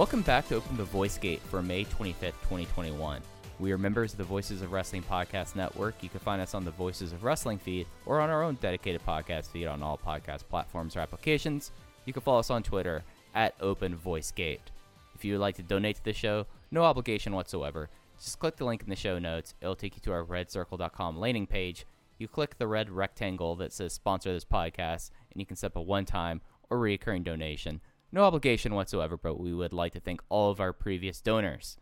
Welcome back to Open the Voice Gate for May 25th, 2021. We are members of the Voices of Wrestling Podcast Network. You can find us on the Voices of Wrestling feed or on our own dedicated podcast feed on all podcast platforms or applications. You can follow us on Twitter at Open Voice Gate. If you would like to donate to the show, no obligation whatsoever. Just click the link in the show notes. It'll take you to our redcircle.com landing page. You click the red rectangle that says sponsor this podcast, and you can set up a one time or recurring donation. No obligation whatsoever, but we would like to thank all of our previous donors.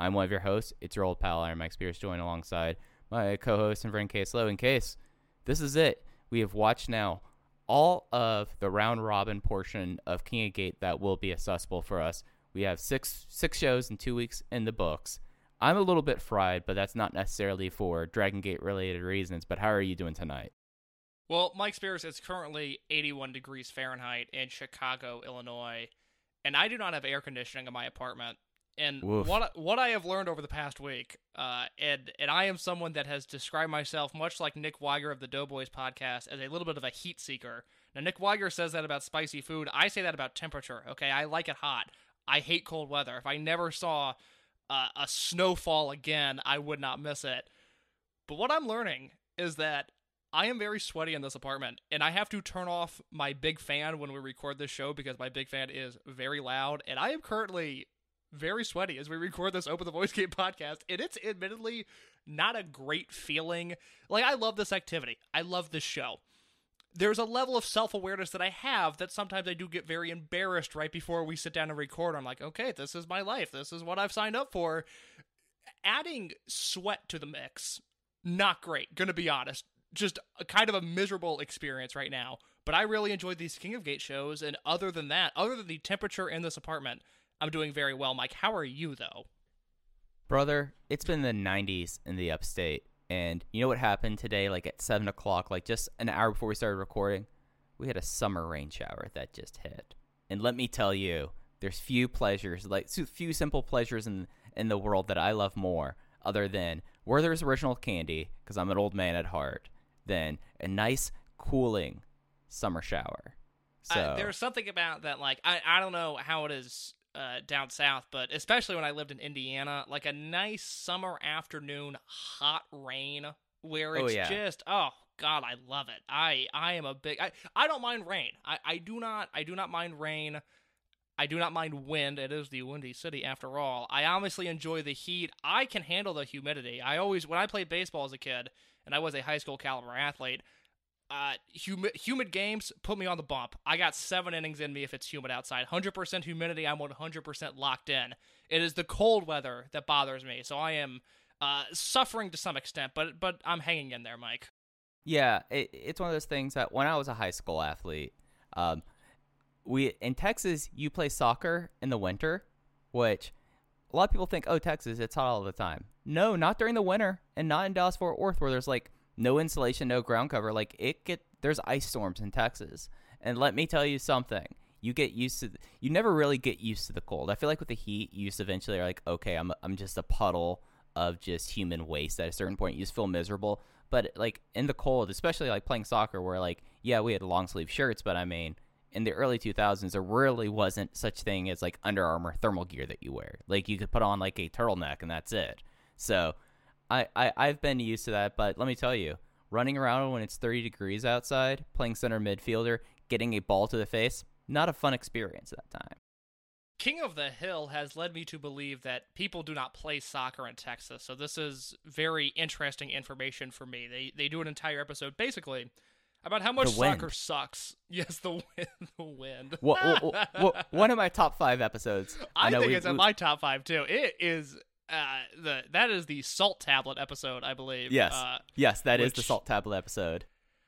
I'm one of your hosts. It's your old pal, Iron Mike Spears, joined alongside my co host and friend Case Low. In case, this is it. We have watched now all of the round robin portion of King of Gate that will be accessible for us. We have six six shows in two weeks in the books. I'm a little bit fried, but that's not necessarily for Dragon Gate related reasons. But how are you doing tonight? Well, Mike Spears is currently 81 degrees Fahrenheit in Chicago, Illinois, and I do not have air conditioning in my apartment. And Woof. what what I have learned over the past week, uh, and and I am someone that has described myself much like Nick Weiger of the Doughboys podcast as a little bit of a heat seeker. Now Nick Weiger says that about spicy food. I say that about temperature. Okay, I like it hot. I hate cold weather. If I never saw uh, a snowfall again, I would not miss it. But what I'm learning is that I am very sweaty in this apartment, and I have to turn off my big fan when we record this show because my big fan is very loud, and I am currently very sweaty as we record this Open the Voice Gate podcast, and it's admittedly not a great feeling. Like, I love this activity, I love this show. There's a level of self awareness that I have that sometimes I do get very embarrassed right before we sit down and record. I'm like, okay, this is my life. This is what I've signed up for. Adding sweat to the mix, not great, gonna be honest just a kind of a miserable experience right now. But I really enjoyed these King of Gate shows, and other than that, other than the temperature in this apartment, I'm doing very well. Mike, how are you though? Brother, it's been the 90s in the upstate. And you know what happened today, like at 7 o'clock, like just an hour before we started recording? We had a summer rain shower that just hit. And let me tell you, there's few pleasures, like few simple pleasures in, in the world that I love more other than Werther's Original Candy, because I'm an old man at heart, than a nice, cooling summer shower. So, Uh, there's something about that, like I, I don't know how it is uh, down south, but especially when I lived in Indiana, like a nice summer afternoon, hot rain where Oh, it's yeah. just oh god, I love it. I I am a big I, I don't mind rain. I, I do not I do not mind rain. I do not mind wind. It is the windy city after all. I obviously enjoy the heat. I can handle the humidity. I always when I played baseball as a kid and I was a high school caliber athlete, uh, humid, humid games put me on the bump. I got seven innings in me if it's humid outside. 100% humidity, I'm 100% locked in. It is the cold weather that bothers me, so I am uh, suffering to some extent, but but I'm hanging in there, Mike. Yeah, it, it's one of those things that when I was a high school athlete, um, we in Texas you play soccer in the winter, which a lot of people think, oh, Texas, it's hot all the time. No, not during the winter, and not in Dallas Fort Worth where there's like no insulation, no ground cover. Like it get there's ice storms in Texas, and let me tell you something. You get used to. You never really get used to the cold. I feel like with the heat, you just eventually are like, okay, I'm I'm just a puddle of just human waste. At a certain point, you just feel miserable. But like in the cold, especially like playing soccer, where like yeah, we had long sleeve shirts, but I mean, in the early 2000s, there really wasn't such thing as like Under Armour thermal gear that you wear. Like you could put on like a turtleneck and that's it. So I, I I've been used to that, but let me tell you, running around when it's 30 degrees outside, playing center midfielder, getting a ball to the face, not a fun experience at that time. King of the Hill has led me to believe that people do not play soccer in Texas. So this is very interesting information for me. They they do an entire episode basically about how much soccer sucks. Yes, the wind. The wind. What, what, what, one of my top five episodes. I, know think we- it's in we- my top five too. It is uh the that is the salt tablet episode, I believe. Yes, Uh, yes, that is the salt tablet episode.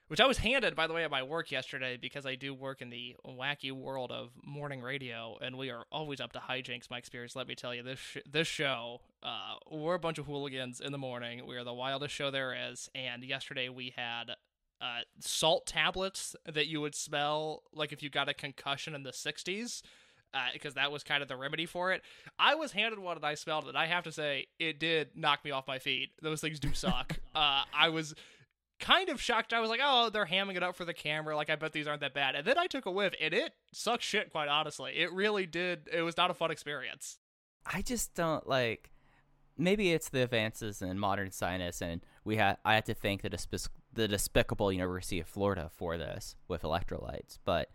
which I was handed, by the way, at my work yesterday because I do work in the wacky world of morning radio, and we are always up to hijinks. My experience, let me tell you, this sh- this show, uh, we're a bunch of hooligans in the morning. We are the wildest show there is, and yesterday we had uh, salt tablets that you would smell like if you got a concussion in the '60s. Because that was kind of the remedy for it. I was handed one and I smelled it. And I have to say, it did knock me off my feet. Those things do suck. uh, I was kind of shocked. I was like, oh, they're hamming it up for the camera. Like, I bet these aren't that bad. And then I took a whiff, and it sucks shit, quite honestly. It really did. It was not a fun experience. I just don't like. Maybe it's the advances in modern science, and we had. I had to thank the the despicable University of Florida for this with electrolytes, but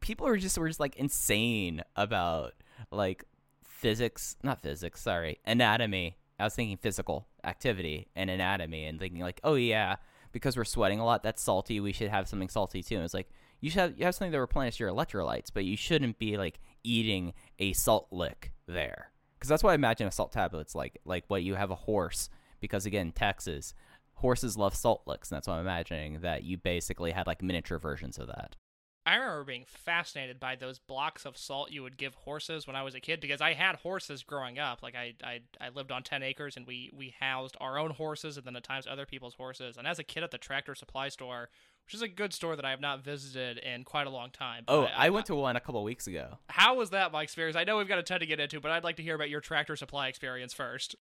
people are just were just like insane about like physics, not physics, sorry, anatomy. I was thinking physical activity and anatomy, and thinking like, oh yeah, because we're sweating a lot, that's salty. We should have something salty too. And it's like you should have, you have something that replenish your electrolytes, but you shouldn't be like eating a salt lick there, because that's what I imagine a salt tablet's like. Like what you have a horse, because again, Texas, horses love salt licks, and that's what I'm imagining that you basically had like miniature versions of that. I remember being fascinated by those blocks of salt you would give horses when I was a kid because I had horses growing up. Like I, I, I lived on ten acres and we we housed our own horses and then at times other people's horses. And as a kid at the tractor supply store, which is a good store that I have not visited in quite a long time. Oh, but I went to one a couple weeks ago. How was that my experience? I know we've got a ton to get into, but I'd like to hear about your tractor supply experience first.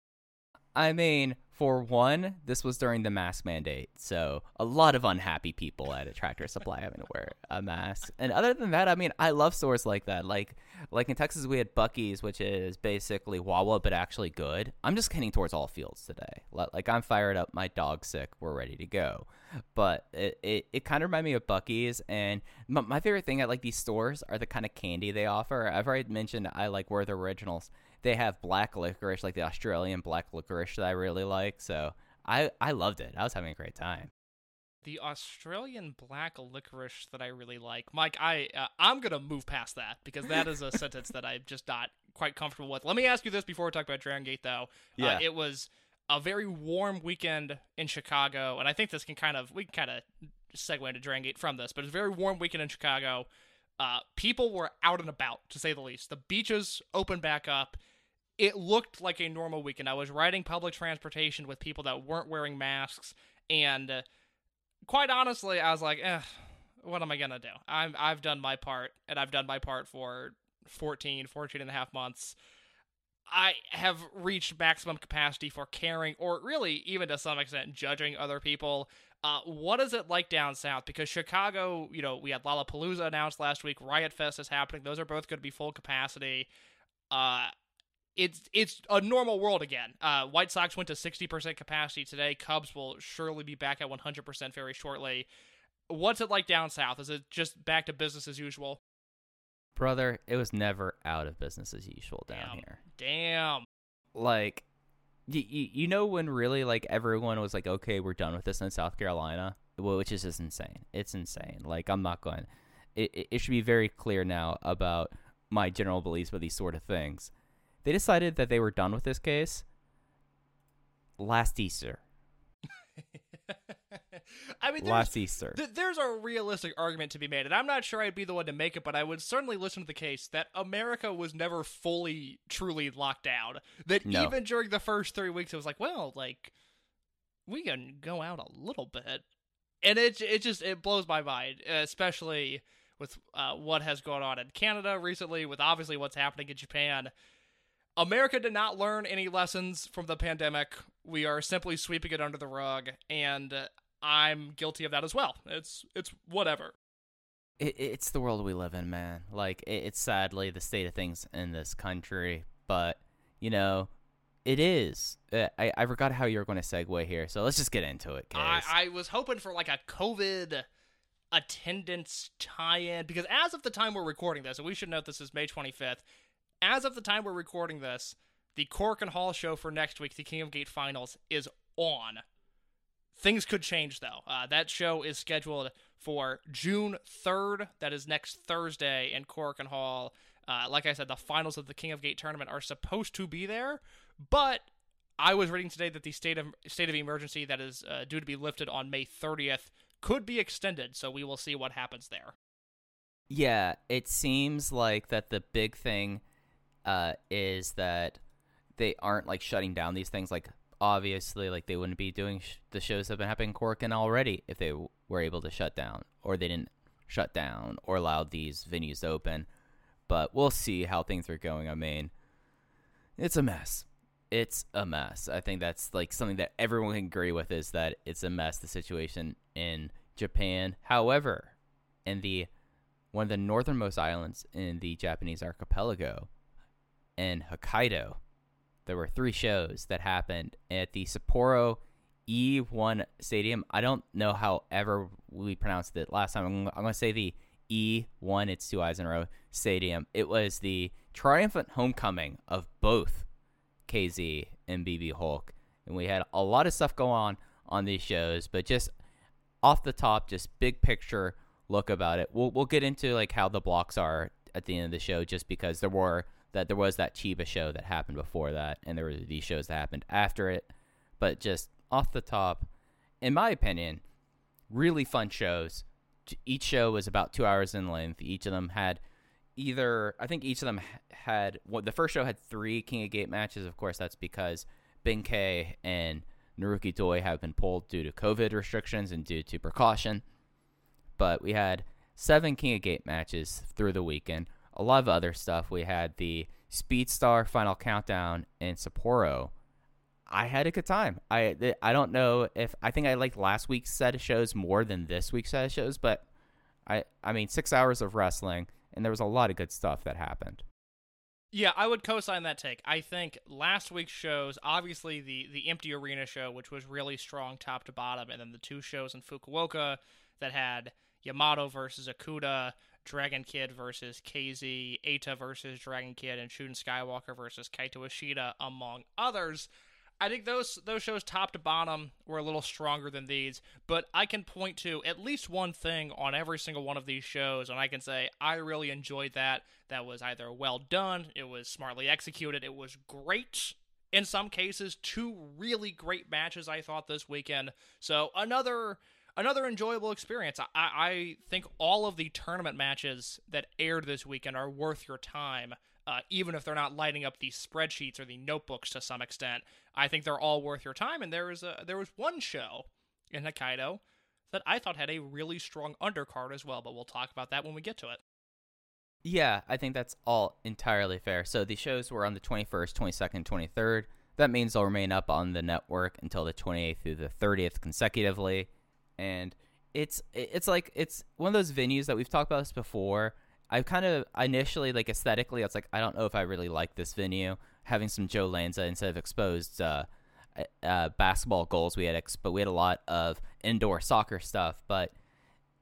I mean, for one, this was during the mask mandate, so a lot of unhappy people at a tractor supply having to wear a mask. And other than that, I mean, I love stores like that. Like, like in Texas, we had Buc-ee's, which is basically Wawa, but actually good. I'm just heading towards all fields today. Like, I'm fired up. My dog's sick. We're ready to go. But it, it, it kind of reminded me of Buc-ee's. And my, my favorite thing at like these stores are the kind of candy they offer. I've already mentioned I like Werther's Originals they have black licorice, like the Australian black licorice that I really like. So I I loved it. I was having a great time. The Australian black licorice that I really like, Mike. I uh, I'm gonna move past that because that is a sentence that I'm just not quite comfortable with. Let me ask you this before we talk about Dragon Gate, though. Yeah. Uh, it was a very warm weekend in Chicago, and I think this can kind of we can kind of segue into Dragon Gate from this, but it's a very warm weekend in Chicago. Uh, people were out and about, to say the least. The beaches opened back up. It looked like a normal weekend. I was riding public transportation with people that weren't wearing masks, and uh, quite honestly, I was like, eh, what am I gonna do? I'm I've done my part, and I've done my part for 14, 14 and a half months. I have reached maximum capacity for caring, or really, even to some extent, judging other people. Uh, what is it like down south? Because Chicago, you know, we had Lollapalooza announced last week. Riot Fest is happening. Those are both going to be full capacity. Uh, it's it's a normal world again. Uh, White Sox went to 60% capacity today. Cubs will surely be back at 100% very shortly. What's it like down south? Is it just back to business as usual? Brother, it was never out of business as usual down Damn. here. Damn. Like you, you know when really like everyone was like okay we're done with this in south carolina well, which is just insane it's insane like i'm not going it, it, it should be very clear now about my general beliefs with these sort of things they decided that they were done with this case last easter I mean, last easter th- there's a realistic argument to be made, and I'm not sure I'd be the one to make it, but I would certainly listen to the case that America was never fully, truly locked down. That No. even during the first three weeks, it was like, well, like, we can go out a little bit. and it it just it blows my mind, especially with uh, what has gone on in Canada recently, with obviously what's happening in Japan. America did not learn any lessons from the pandemic. We are simply sweeping it under the rug, and I'm guilty of that as well. It's it's whatever. it, it's the world we live in, man. Like it, it's sadly the state of things in this country, but you know, it is. Uh, I I forgot how you were going to segue here, so let's just get into it, I, I was hoping for like a COVID attendance tie-in because as of the time we're recording this, and we should note this is May 25th. As of the time we're recording this, the Korakuen Hall show for next week, the King of Gate Finals, is on. Things could change though. Uh, that show is scheduled for June 3rd. That is next Thursday in Korakuen Hall. Uh, like I said, the finals of the King of Gate tournament are supposed to be there, but I was reading today that the state of state of emergency that is uh, due to be lifted on May 30th could be extended. So we will see what happens there. Yeah, it seems like that the big thing uh, is that they aren't like shutting down these things. Like obviously, like they wouldn't be doing sh- the shows that have been happening in Korakuen already if they w- were able to shut down, or they didn't shut down or allow these venues to open. But we'll see how things are going. I mean, it's a mess. It's a mess. I think that's like something that everyone can agree with is that it's a mess. The situation in Japan, however, in the one of the northernmost islands in the Japanese archipelago, in Hokkaido, there were three shows that happened at the Sapporo E1 Stadium. I don't know how ever we pronounced it last time. I'm, I'm going to say the E1, it's two eyes in a row, Stadium. It was the triumphant homecoming of both KZ and BB Hulk. And we had a lot of stuff go on on these shows, but just off the top, just big picture look about it. We'll we'll get into like how the blocks are at the end of the show, just because there were that there was that Chiba show that happened before that, and there were these shows that happened after it. But just off the top, in my opinion, really fun shows. Each show was about two hours in length. Each of them had either I think each of them had well, the first show had three King of Gate matches. Of course, that's because Ben-K and Naruki Doi have been pulled due to COVID restrictions and due to precaution. But we had seven King of Gate matches through the weekend. A lot of other stuff. We had the Speedstar Final Countdown in Sapporo. I had a good time. I I don't know if I think I liked last week's set of shows more than this week's set of shows, but I I mean six hours of wrestling and there was a lot of good stuff that happened. Yeah, I would co-sign that take. I think last week's shows, obviously the the empty arena show, which was really strong top to bottom, and then the two shows in Fukuoka that had Yamato versus Okuda, Dragon Kid versus KZ, Eita versus Dragon Kid, and Shun Skywalker versus Kaito Ishida, among others. I think those those shows top to bottom were a little stronger than these, but I can point to at least one thing on every single one of these shows, and I can say I really enjoyed that. That was either well done, it was smartly executed, it was great. In some cases, two really great matches I thought this weekend. So another another enjoyable experience. I, I think all of the tournament matches that aired this weekend are worth your time, uh, even if they're not lighting up the spreadsheets or the notebooks to some extent. I think they're all worth your time. And there was a there was one show in Hokkaido that I thought had a really strong undercard as well. But we'll talk about that when we get to it. Yeah, I think that's all entirely fair. So the shows were on the 21st, 22nd, 23rd. That means they'll remain up on the network until the 28th through the 30th consecutively. And it's it's like it's one of those venues that we've talked about this before. I kind of initially like aesthetically, I was like, I don't know if I really like this venue. Having some Joe Lanza instead of exposed uh, uh, basketball goals, we had ex- but we had a lot of indoor soccer stuff. But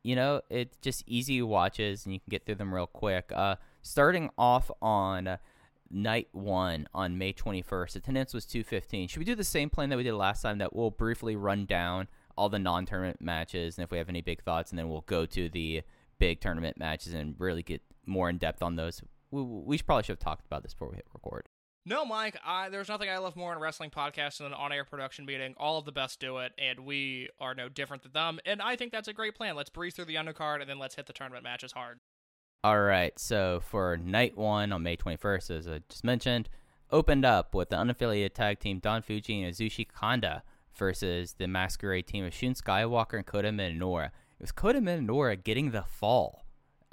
you know, it's just easy watches and you can get through them real quick. Uh, starting off on night one on May 21st, attendance was 215. Should we do the same plan that we did last time that we'll briefly run down all the non tournament matches and if we have any big thoughts, and then we'll go to the big tournament matches and really get more in depth on those? We, we should probably should have talked about this before we hit record. No, Mike, I, there's nothing I love more in a wrestling podcast than an on air production meeting. All of the best do it, and we are no different than them. And I think that's a great plan. Let's breeze through the undercard, and then let's hit the tournament matches hard. All right, so for night one on May 21st, as I just mentioned, opened up with the unaffiliated tag team Don Fuji and Yasushi Kanda versus the Masquerade team of Shun Skywalker and Kota Minoura. It was Kota Minoura getting the fall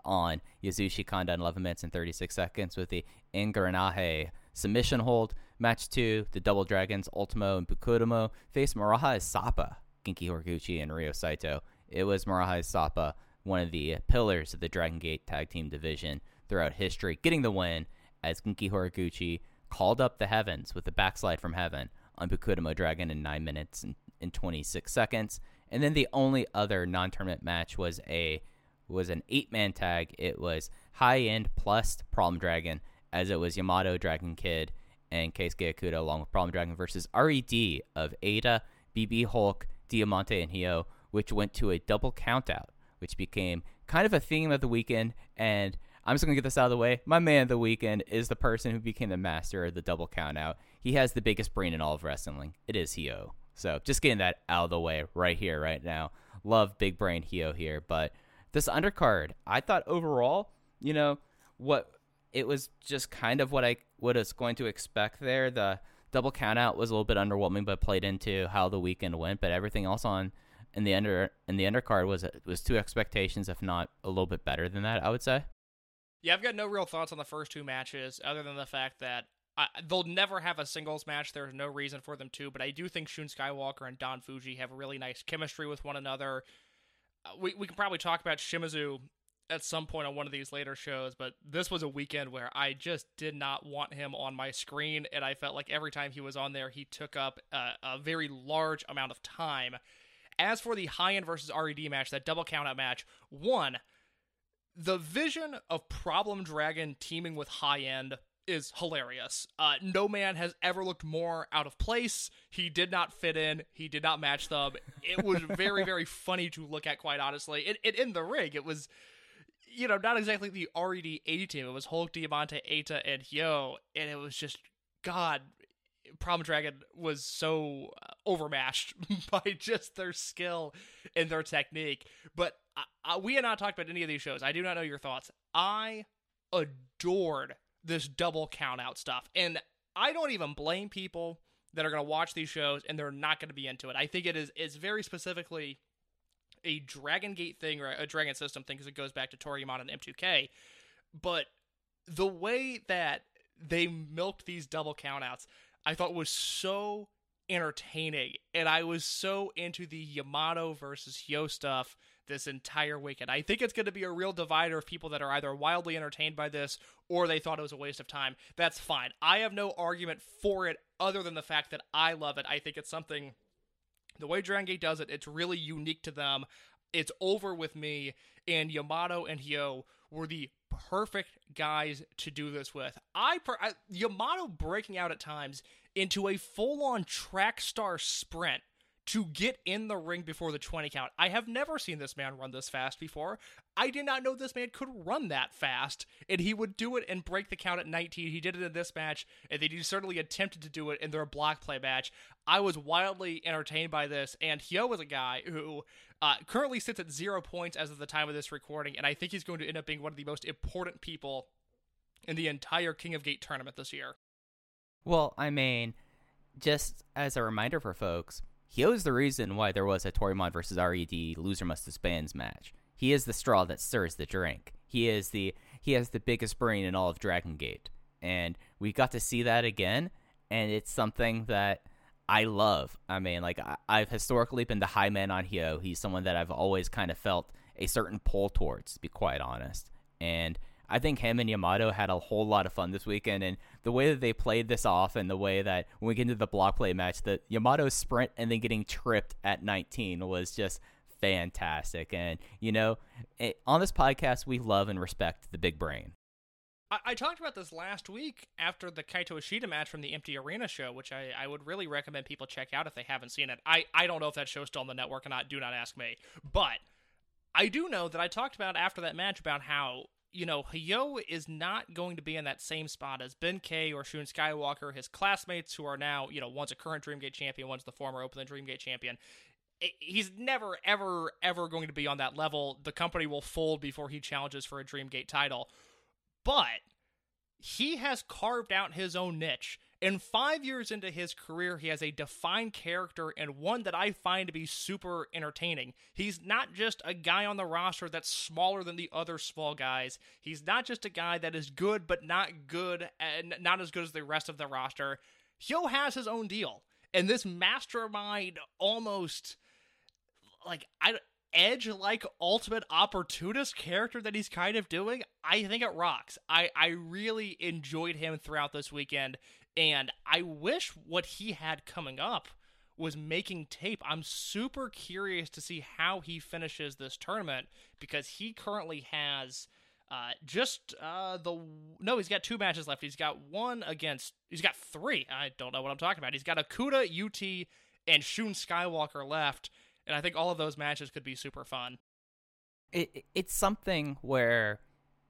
on Yasushi Kanda in 11 minutes and 36 seconds with the Ingaranahe submission hold. Match 2, the Double Dragons, Ultimo and Bukudomo face Maraha Sapa, Genki Horiguchi, and Ryo Saito. It was Maraha Sapa, one of the pillars of the Dragon Gate tag team division throughout history, getting the win as Genki Horiguchi called up the heavens with a backslide from heaven on Bukudomo Dragon in 9 minutes and, and 26 seconds. And then the only other non-tournament match was a was an eight-man tag. It was high end plus Problem Dragon, as it was Yamato Dragon Kid and Keisuke Okuda along with Problem Dragon versus RED of Ada, BB Hulk, Diamante, and Hyo, which went to a double countout, which became kind of a theme of the weekend. And I'm just gonna get this out of the way. My man of the weekend is the person who became the master of the double countout. He has the biggest brain in all of wrestling. It is Hyo. So just getting that out of the way right here, right now. Love big brain Hyo here, but this undercard, I thought overall, you know, what it was just kind of what I what was going to expect there. The double countout was a little bit underwhelming, but played into how the weekend went. But everything else on in the under in the undercard was was two expectations, if not a little bit better than that. I would say. Yeah, I've got no real thoughts on the first two matches, other than the fact that I, they'll never have a singles match. There's no reason for them to, but I do think Shun Skywalker and Don Fuji have a really nice chemistry with one another. Uh, we we can probably talk about Shimizu at some point on one of these later shows, but this was a weekend where I just did not want him on my screen, and I felt like every time he was on there, he took up a, a very large amount of time. As for the high end versus RED match, that double countout match, one, the vision of Problem Dragon teaming with high end is hilarious. Uh, no man has ever looked more out of place. He did not fit in. He did not match them. It was very, very funny to look at, quite honestly. It, it in the ring, it was, you know, not exactly the RED A team. It was Hulk, Diamante, Eita, and Hyo, and it was just God. Problem Dragon was so overmatched by just their skill and their technique. But I, I, we had not talked about any of these shows. I do not know your thoughts. I adored this double count out stuff. And I don't even blame people that are going to watch these shows and they're not going to be into it. I think it is is very specifically a Dragon Gate thing or a Dragon System thing because it goes back to Toryumon and M2K. But the way that they milked these double countouts, I thought was so entertaining, and I was so into the Yamato versus Hyo stuff this entire weekend. I think it's going to be a real divider of people that are either wildly entertained by this or they thought it was a waste of time. That's fine. I have no argument for it other than the fact that I love it. I think it's something. The way Dragon Gate does it, it's really unique to them. It's over with me, and Yamato and Hyo were the perfect guys to do this with. I, per- I Yamato breaking out at times into a full-on track star sprint to get in the ring before the 20 count. I have never seen this man run this fast before. I did not know this man could run that fast, and he would do it and break the count at 19. He did it in this match, and he certainly attempted to do it in their block play match. I was wildly entertained by this, and Hyo was a guy who uh, currently sits at zero points as of the time of this recording, and I think he's going to end up being one of the most important people in the entire King of Gate tournament this year. Well, I mean, just as a reminder for folks, Hyo is the reason why there was a Toryumon versus RED loser must disbands match. He is the straw that stirs the drink. He is the he has the biggest brain in all of Dragon Gate, and we got to see that again, and it's something that I love. I mean, like I, have historically been the high man on Hyo. He's someone that I've always kind of felt a certain pull towards, to be quite honest, and I think him and Yamato had a whole lot of fun this weekend, and the way that they played this off, and the way that when we get into the block play match, that Yamato sprint and then getting tripped at 19 was just fantastic. And you know, it, on this podcast, we love and respect the big brain. I, I, talked about this last week after the Kaito Ishida match from the Empty Arena show, which I, I would really recommend people check out if they haven't seen it. I, I don't know if that show's still on the network or not. Do not ask me, but. I do know that I talked about after that match about how you know, Hyo is not going to be in that same spot as Ben-K or Shun Skywalker, his classmates who are now, you know, one's a current Dreamgate champion, one's the former Open Dreamgate champion. He's never, ever, ever going to be on that level. The company will fold before he challenges for a Dreamgate title. But he has carved out his own niche And five years into his career, he has a defined character and one that I find to be super entertaining. He's not just a guy on the roster that's smaller than the other small guys. He's not just a guy that is good, but not good and not as good as the rest of the roster. Hyo has his own deal. And this mastermind almost like I edge like ultimate opportunist character that he's kind of doing, I think it rocks. I I really enjoyed him throughout this weekend and I wish what he had coming up was making tape. I'm super curious to see how he finishes this tournament because he currently has uh, just uh, the no, he's got two matches left. He's got one against. He's got three. I don't know what I'm talking about. He's got Okuda, UT, and Shun Skywalker left, and I think all of those matches could be super fun. It, it's something where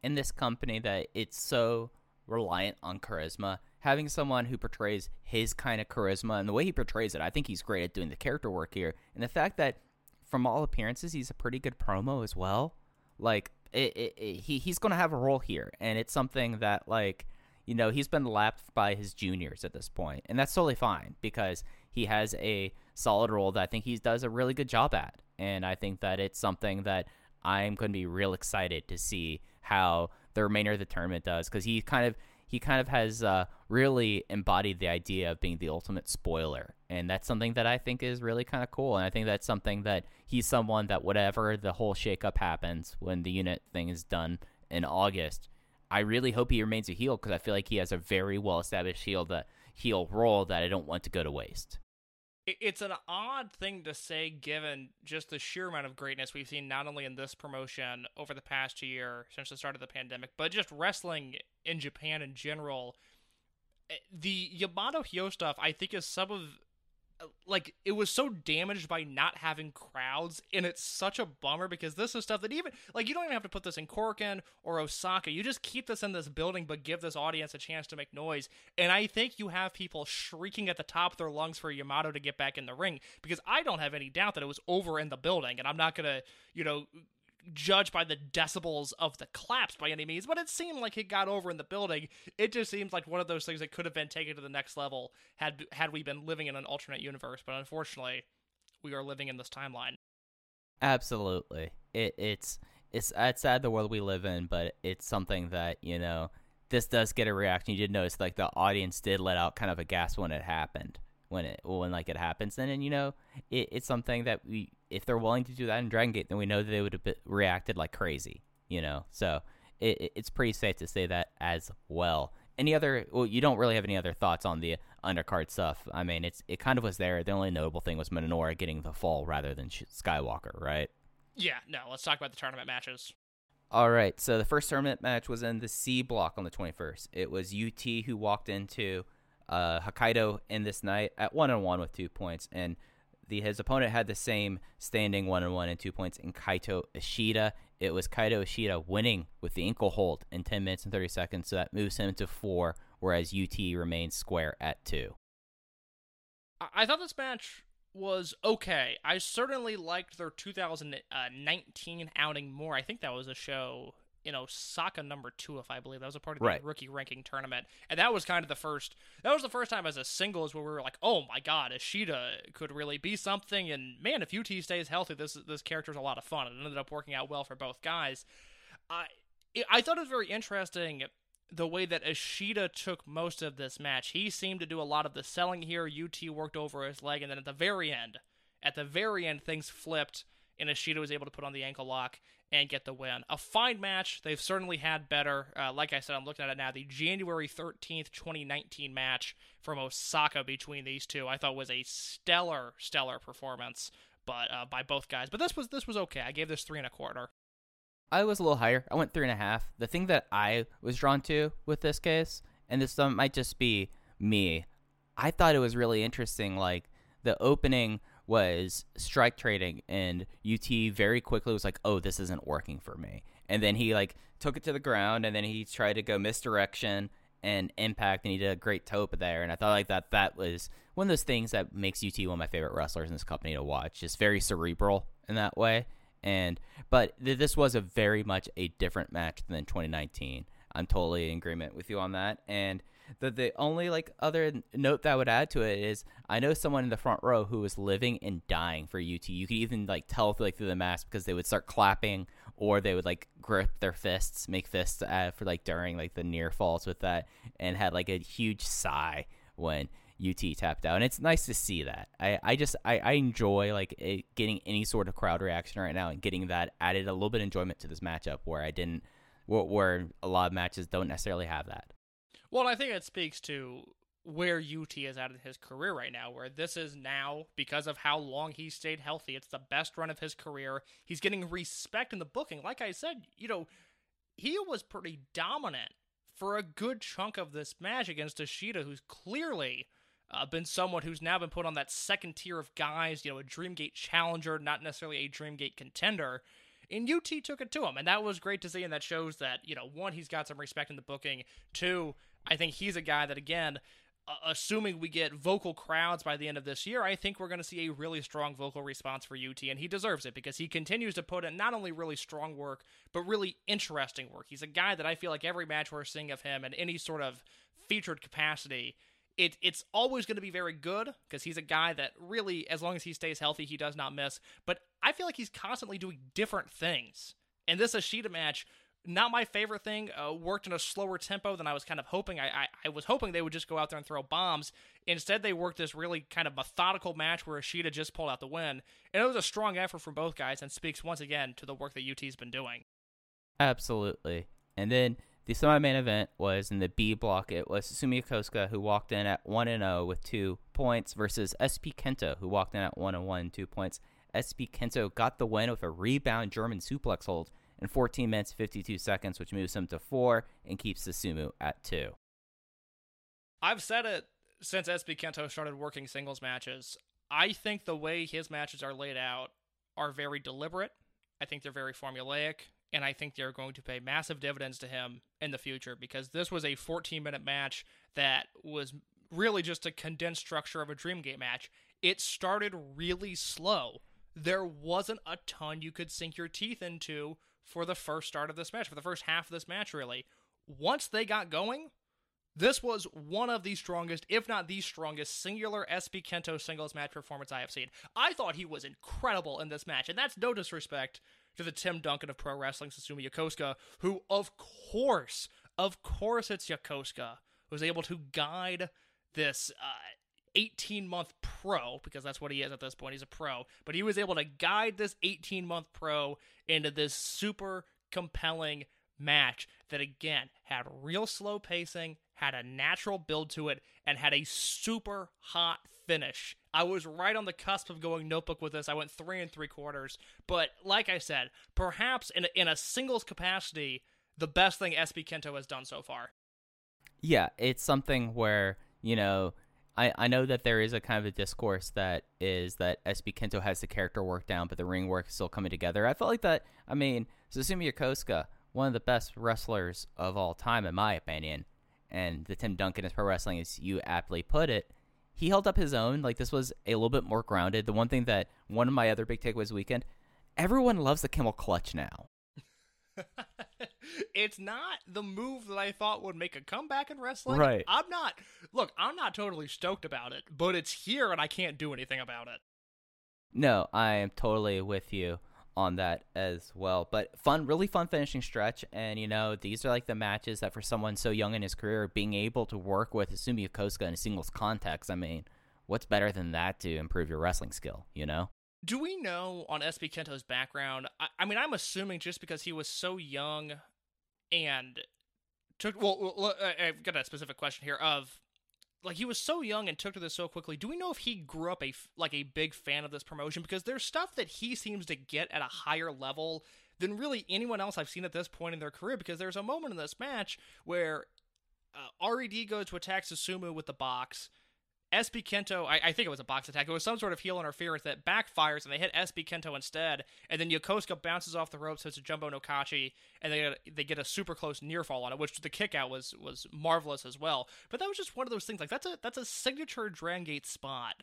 in this company that it's so reliant on charisma. Having someone who portrays his kind of charisma and the way he portrays it, I think he's great at doing the character work here. And the fact that, from all appearances, he's a pretty good promo as well. Like it, it, it, he he's going to have a role here, and it's something that like you know he's been lapped by his juniors at this point, and that's totally fine because he has a solid role that I think he does a really good job at, and I think that it's something that I'm going to be real excited to see how the remainder of the tournament does because he kind of he kind of has uh, really embodied the idea of being the ultimate spoiler. And that's something that I think is really kind of cool. And I think that's something that he's someone that whatever the whole shakeup happens when the unit thing is done in August, I really hope he remains a heel because I feel like he has a very well established heel heel role that I don't want to go to waste. It's an odd thing to say given just the sheer amount of greatness we've seen not only in this promotion over the past year since the start of the pandemic, but just wrestling in Japan in general. Eh, the Yamato Hyo stuff, I think, is some of like it was so damaged by not having crowds and it's such a bummer because this is stuff that even like you don't even have to put this in Korakuen or Osaka. You just keep this in this building but give this audience a chance to make noise. And I think you have people shrieking at the top of their lungs for Yamato to get back in the ring because I don't have any doubt that it was over in the building and I'm not going to you know judge by the decibels of the claps by any means, but it seemed like it got over in the building. It just seems like one of those things that could have been taken to the next level had had we been living in an alternate universe. But unfortunately, we are living in this timeline. Absolutely, it, it's it's it's sad the world we live in, but it's something that you know this does get a reaction. You did notice like the audience did let out kind of a gasp when it happened when it when like it happens and then you know it, it's something that we if they're willing to do that in dragon gate then we know that they would have reacted like crazy you know? So it, it's pretty safe to say that as well. Any other well you don't really have any other thoughts on the undercard stuff. I mean it's it kind of was there. The only notable thing was minoura getting the fall rather than skywalker right? Yeah no let's talk about the tournament matches. All right so the first tournament match was in the c block on the 21st it was ut who walked into uh, Hokkaido in this night at one and one with two points, and the his opponent had the same standing one and one and two points in Kaito Ishida. It was Kaito Ishida winning with the ankle hold in 10 minutes and 30 seconds, so that moves him to four, whereas UT remains square at two. I thought this match was okay. I certainly liked their 2019 outing more. I think that was a show in Osaka number two, if I believe that was a part of the right. rookie ranking tournament, and that was kind of the first. That was the first time as a singles where we were like, "Oh my God, Ishida could really be something." And man, if UT stays healthy, this this character's a lot of fun. And it ended up working out well for both guys. I I thought it was very interesting the way that Ishida took most of this match. He seemed to do a lot of the selling here. UT worked over his leg, and then at the very end, at the very end, things flipped, and Ishida was able to put on the ankle lock and get the win. A fine match. They've certainly had better. Uh, like I said, I'm looking at it now. The January 13th, 2019 match from Osaka between these two, I thought was a stellar, stellar performance, but uh, by both guys. But this was this was okay. I gave this three and a quarter. I was a little higher. I went three and a half. The thing that I was drawn to with this case, and this um, might just be me, I thought it was really interesting. Like the opening was strike trading and UT very quickly was like, "Oh, this isn't working for me." And then he like took it to the ground and then he tried to go misdirection and impact and he did a great tope there and I thought like that that was one of those things that makes UT one of my favorite wrestlers in this company to watch. Just very cerebral in that way. And but th- this was a very much a different match than 2019. I'm totally in agreement with you on that. And the the only like other note that I would add to it is I know someone in the front row who was living and dying for UT. You could even like tell like through the mask because they would start clapping or they would like grip their fists, make fists uh, for like during like the near falls with that, and had like a huge sigh when UT tapped out. And it's nice to see that. I, I just I, I enjoy like it, getting any sort of crowd reaction right now and getting that added a little bit of enjoyment to this matchup where I didn't where, where a lot of matches don't necessarily have that. Well, I think it speaks to where UT is at in his career right now, where this is now, because of how long he stayed healthy, it's the best run of his career. He's getting respect in the booking. Like I said, you know, he was pretty dominant for a good chunk of this match against Ishida, who's clearly uh, been someone who's now been put on that second tier of guys, you know, a Dreamgate challenger, not necessarily a Dreamgate contender. And UT took it to him, and that was great to see, and that shows that, you know, one, he's got some respect in the booking. Two, I think he's a guy that, again, assuming we get vocal crowds by the end of this year, I think we're going to see a really strong vocal response for UT, and he deserves it because he continues to put in not only really strong work, but really interesting work. He's a guy that I feel like every match we're seeing of him in any sort of featured capacity, it, it's always going to be very good because he's a guy that really, as long as he stays healthy, he does not miss. But I feel like he's constantly doing different things. And this Ishida match, not my favorite thing. Uh, worked in a slower tempo than I was kind of hoping. I, I, I was hoping they would just go out there and throw bombs. Instead, they worked this really kind of methodical match where Ishida just pulled out the win. And it was a strong effort from both guys and speaks once again to the work that UT's been doing. Absolutely. And then the semi-main event was in the B block. It was Susumu Yokosuka who walked in at one and zero with two points versus SB Kento who walked in at one and one two points. SB Kento got the win with a rebound German suplex hold in 14 minutes 52 seconds, which moves him to four and keeps Susumu at two. I've said it since SB Kento started working singles matches. I think the way his matches are laid out are very deliberate. I think they're very formulaic, and I think they're going to pay massive dividends to him in the future because this was a 14 minute match that was really just a condensed structure of a Dreamgate match. It started really slow. There wasn't a ton you could sink your teeth into for the first start of this match, for the first half of this match, really. Once they got going, this was one of the strongest, if not the strongest, singular SB Kento singles match performance I have seen. I thought he was incredible in this match, and that's no disrespect to the Tim Duncan of pro wrestling, Susumu Yokosuka, who, of course, of course, it's Yokosuka, was able to guide this uh, 18 month pro, because that's what he is at this point. He's a pro, but he was able to guide this 18 month pro into this super compelling match that again had real slow pacing, had a natural build to it, and had a super hot finish. I was right on the cusp of going notebook with this. I went three and three quarters, but like I said, perhaps in a, in a singles capacity, the best thing SB Kento has done so far. Yeah, it's something where, you know, I, I know that there is a kind of a discourse that is that SB Kento has the character work down, but the ring work is still coming together. I felt like that, I mean, Susumu Yokosuka, one of the best wrestlers of all time, in my opinion, and the Tim Duncan is pro wrestling, as you aptly put it, he held up his own. Like, this was a little bit more grounded. The one thing that, one of my other big takeaways weekend, everyone loves the camel clutch now. it's not the move that I thought would make a comeback in wrestling. Right. I'm not. Look, I'm not totally stoked about it, but it's here and I can't do anything about it. No, I am totally with you on that as well. But fun, really fun finishing stretch. And, you know, these are like the matches that for someone so young in his career, being able to work with Asumi Yokosuka in a singles context, I mean, what's better than that to improve your wrestling skill, you know? Do we know on SB Kento's background? I, I mean, I'm assuming just because he was so young and took. Well, I've got a specific question here of like he was so young and took to this so quickly. Do we know if he grew up a like a big fan of this promotion? Because there's stuff that he seems to get at a higher level than really anyone else I've seen at this point in their career. Because there's a moment in this match where uh, Red goes to attack Susumu with the box. SB Kento, I, I, think it was a box attack. It was some sort of heel interference that backfires, and they hit SB Kento instead. And then Yokosuka bounces off the ropes, hits a jumbo no kachi, and they get, they get a super close near fall on it, which the kick out was was marvelous as well. But that was just one of those things. Like that's a that's a signature Dragon Gate spot.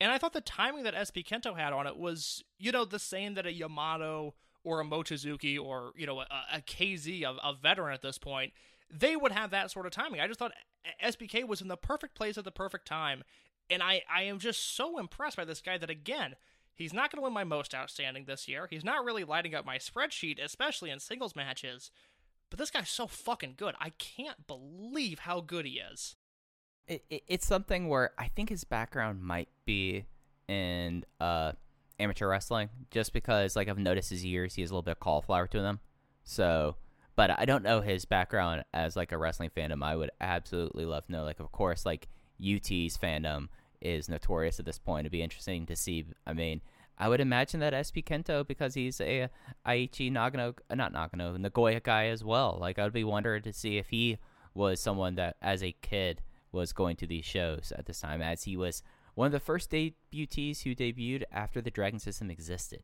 And I thought the timing that SB Kento had on it was, you know, the same that a Yamato or a Mochizuki or you know a, a KZ, a, a veteran at this point, they would have that sort of timing. I just thought SBK was in the perfect place at the perfect time. And I, I am just so impressed by this guy that, again, he's not going to win my most outstanding this year. He's not really lighting up my spreadsheet, especially in singles matches. But this guy's so fucking good. I can't believe how good he is. It, it, it's something where I think his background might be in uh, amateur wrestling, just because like I've noticed his ears, he has a little bit of cauliflower to them. So, but I don't know his background as like a wrestling fandom. I would absolutely love to know. Like, of course, like UT's fandom is notorious at this point. It'd be interesting to see. I mean, I would imagine that SB Kento because he's a Aichi Nagano, uh, not Nagano, Nagoya guy as well. Like, I would be wondering to see if he was someone that, as a kid, was going to these shows at this time, as he was one of the first debutees who debuted after the Dragon System existed.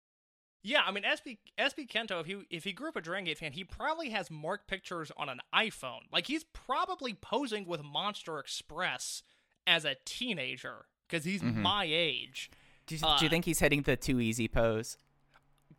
Yeah, I mean SB SB Kento, if he if he grew up a Dragon Gate fan, he probably has marked pictures on an iPhone. Like he's probably posing with Monster Express as a teenager because he's Mhm. my age. Do you, do Uh, you think he's hitting the too easy pose?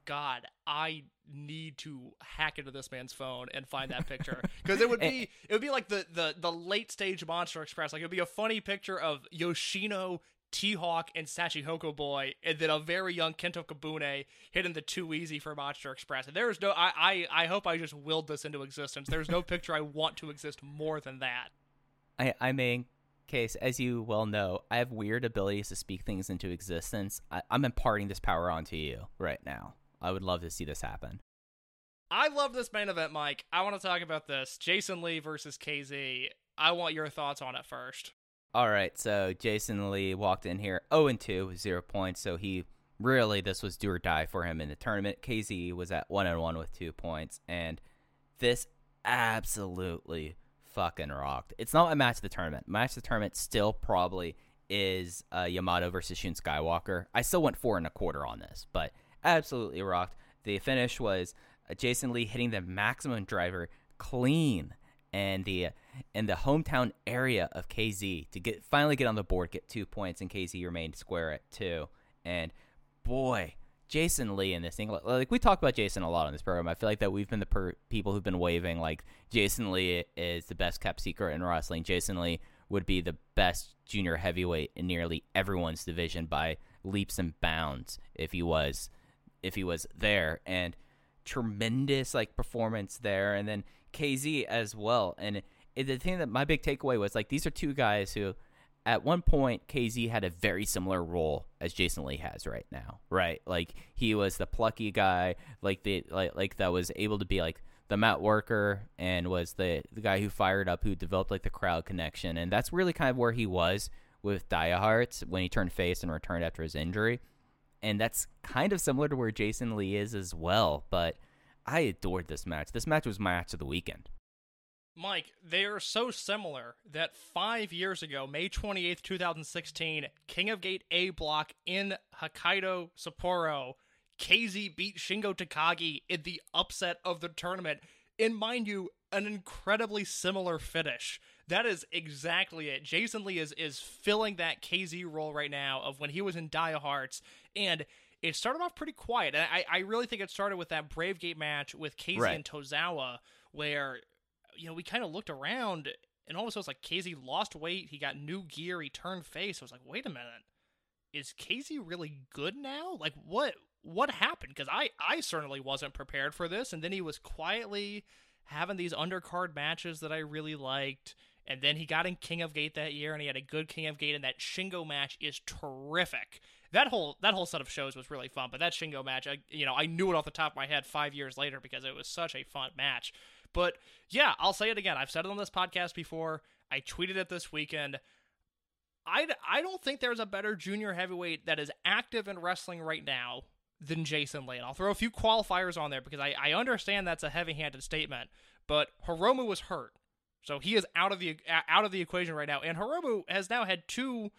God, I need to hack into this man's phone and find that picture because it would be it would be like the the the late stage Monster Express. Like it would be a funny picture of Yoshino, T Hawk, and Shachihoko Boy, and then a very young Kento Kabune hitting the too easy for Monster Express. And there is no, I I I hope I just willed this into existence. There's no picture I want to exist more than that. I, I mean, case as you well know, I have weird abilities to speak things into existence. I, I'm imparting this power onto you right now. I would love to see this happen. I love this main event, Mike. I want to talk about this Jason Lee versus KZ. I want your thoughts on it first. All right, so Jason Lee walked in here 0 and 2 with zero points, so he really this was do or die for him in the tournament. KZ was at 1 and 1 with two points, and this absolutely fucking rocked. It's not a match of the tournament. Match of the tournament still probably is uh, Yamato versus Shun Skywalker. I still went four and a quarter on this, but absolutely rocked. The finish was uh, Jason Lee hitting the maximum driver clean and the in the hometown area of KZ to get finally get on the board, get two points, and KZ remained square at two. And boy, Jason Lee in this thing, like we talk about Jason a lot on this program. I feel like that we've been the per- people who've been waving like Jason Lee is the best kept secret in wrestling. Jason Lee would be the best junior heavyweight in nearly everyone's division by leaps and bounds if he was if he was there and tremendous like performance there and then KZ as well. And the thing that my big takeaway was like these are two guys who at one point KZ had a very similar role as Jason Lee has right now right? Like he was the plucky guy like the like like that was able to be like the mat worker and was the the guy who fired up who developed like the crowd connection. And that's really kind of where he was with Dia Hearts when he turned face and returned after his injury. And that's kind of similar to where Jason Lee is as well. But I adored this match. This match was my match of the weekend. Mike, they are so similar that five years ago, May 28th, 2016, King of Gate A block in Hokkaido, Sapporo, KZ beat Shingo Takagi in the upset of the tournament. And mind you, an incredibly similar finish. That is exactly it. Jason Lee is is filling that KZ role right now of when he was in Dia Hearts, and it started off pretty quiet. And I, I really think it started with that Brave Gate match with KZ Right. and Tozawa, where you know we kind of looked around, and all of a sudden it's like KZ lost weight, he got new gear, he turned face. I was like, wait a minute, is KZ really good now? Like what what happened? Because I I certainly wasn't prepared for this, and then he was quietly having these undercard matches that I really liked. And then he got in King of Gate that year, and he had a good King of Gate, and that Shingo match is terrific. That whole that whole set of shows was really fun, but that Shingo match, I you know I knew it off the top of my head five years later because it was such a fun match. But yeah, I'll say it again. I've said it on this podcast before. I tweeted it this weekend. I, I don't think there's a better junior heavyweight that is active in wrestling right now than Jason Lee. And I'll throw a few qualifiers on there because I, I understand that's a heavy-handed statement, but Hiromu was hurt. So he is out of the out of the equation right now, and Hiromu has now had two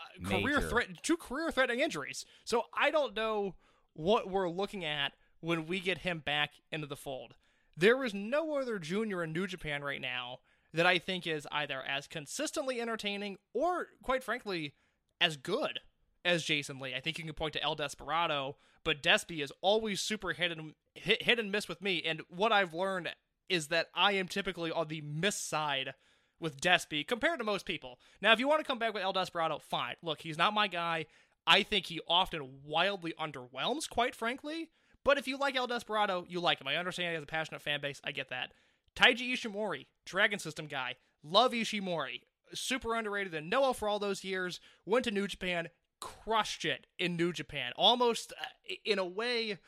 Uh, career Major. threat two career threatening injuries. So I don't know what we're looking at when we get him back into the fold. There is no other junior in New Japan right now that I think is either as consistently entertaining or, quite frankly, as good as Jason Lee. I think you can point to El Desperado, but Despy is always super hit and hit, hit and miss with me. And what I've learned is that I am typically on the miss side with Despy compared to most people. Now, if you want to come back with El Desperado, fine. Look, he's not my guy. I think he often wildly underwhelms, quite frankly. But if you like El Desperado, you like him. I understand he has a passionate fan base. I get that. Taiji Ishimori, Dragon System guy. Love Ishimori. Super underrated in Noah for all those years. Went to New Japan, crushed it in New Japan. Almost uh, in a way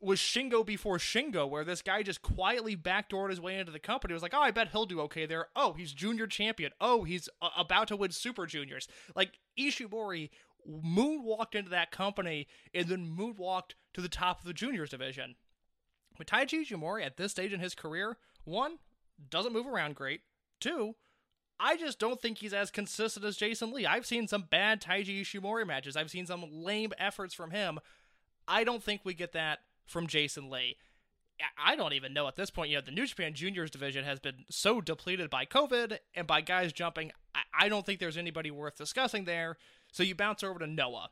was Shingo before Shingo, where this guy just quietly backdoored his way into the company. It was like, oh, I bet he'll do okay there. Oh, he's junior champion. Oh, he's uh, about to win Super Juniors. Like Ishimori moonwalked into that company and then moonwalked to the top of the juniors division. But Taiji Ishimori at this stage in his career, one, doesn't move around great. Two, I just don't think he's as consistent as Jason Lee. I've seen some bad Taiji Ishimori matches. I've seen some lame efforts from him. I don't think we get that from Jason Lee. I don't even know at this point. You know, the New Japan Juniors division has been so depleted by COVID and by guys jumping. I don't think there's anybody worth discussing there. So you bounce over to Noah,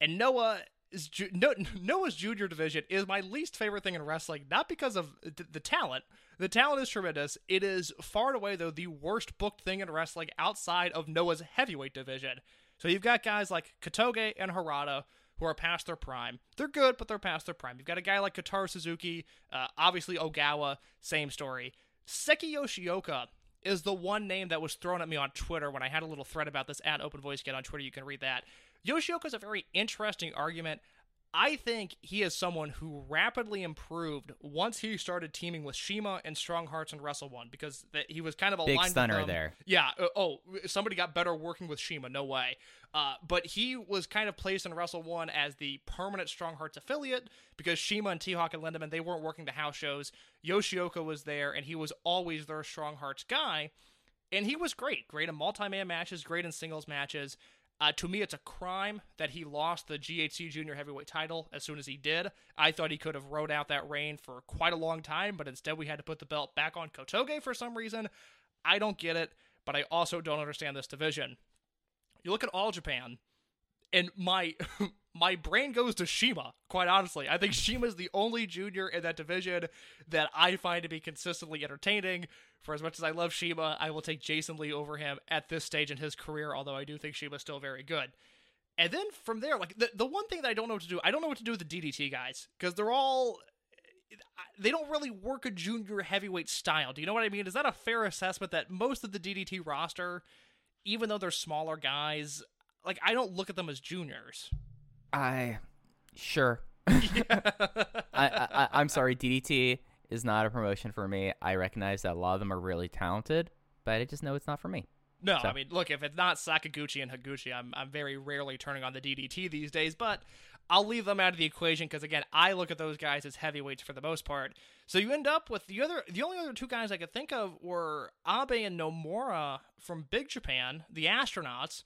and Noah is ju- no, Noah's junior division is my least favorite thing in wrestling. Not because of the, the talent. The talent is tremendous. It is far and away though the worst booked thing in wrestling outside of Noah's heavyweight division. So you've got guys like Kotoge and Harada who are past their prime. They're good, but they're past their prime. You've got a guy like Kotaro Suzuki, uh, obviously Ogawa, same story. Seiki Yoshioka is the one name that was thrown at me on Twitter when I had a little thread about this at Open Voice Gate on Twitter. You can read that. Yoshioka is a very interesting argument. I think he is someone who rapidly improved once he started teaming with Shima and Strong Hearts and Wrestle One because that he was kind of a Big stunner there. Yeah. uh, oh, somebody got better working with Shima. No way. Uh, but he was kind of placed in Wrestle One as the permanent Strong Hearts affiliate because Shima and T-Hawk and Lindaman they weren't working the house shows. Yoshioka was there, and he was always their Strong Hearts guy, and he was great. Great in multi-man matches, great in singles matches. Uh, to me, it's a crime that he lost the GHC Junior Heavyweight title as soon as he did. I thought he could have rode out that reign for quite a long time, but instead we had to put the belt back on Kotoge for some reason. I don't get it, but I also don't understand this division. You look at All Japan, and my my brain goes to Shima. Quite honestly, I think Shima is the only junior in that division that I find to be consistently entertaining. For as much as I love Shima, I will take Jason Lee over him at this stage in his career. Although I do think Shima's still very good. And then from there, like the the one thing that I don't know what to do, I don't know what to do with the DDT guys because they're all they don't really work a junior heavyweight style. Do you know what I mean? Is that a fair assessment that most of the DDT roster, even though they're smaller guys, like I don't look at them as juniors. I sure. I, I I'm sorry. DDT is not a promotion for me. I recognize that a lot of them are really talented, but I just know it's not for me. No, So- I mean, look, if it's not Sakaguchi and Higuchi, I'm I'm very rarely turning on the DDT these days, but I'll leave them out of the equation because again, I look at those guys as heavyweights for the most part. So you end up with the other, the only other two guys I could think of were Abe and Nomura from Big Japan, the astronauts,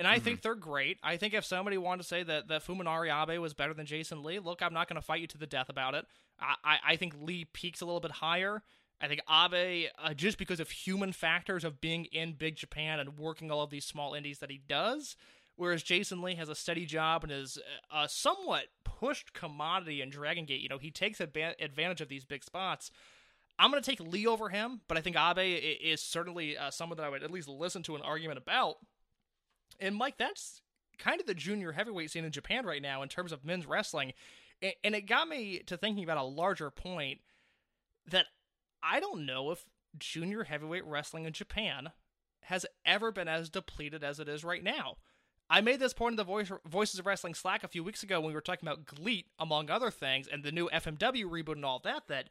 and I think they're great. I think if somebody wanted to say that that Fuminori Abe was better than Jason Lee, look, I'm not going to fight you to the death about it. I I, I think Lee peaks a little bit higher. I think Abe, uh, just because of human factors of being in Big Japan and working all of these small indies that he does, whereas Jason Lee has a steady job and is a somewhat pushed commodity in Dragon Gate. You know, he takes adva- advantage of these big spots. I'm going to take Lee over him, but I think Abe is certainly uh, someone that I would at least listen to an argument about. And Mike, that's kind of the junior heavyweight scene in Japan right now in terms of men's wrestling. And it got me to thinking about a larger point that I don't know if junior heavyweight wrestling in Japan has ever been as depleted as it is right now. I made this point in the Voice, Voices of Wrestling Slack a few weeks ago when we were talking about GLEAT, among other things, and the new FMW reboot and all that, that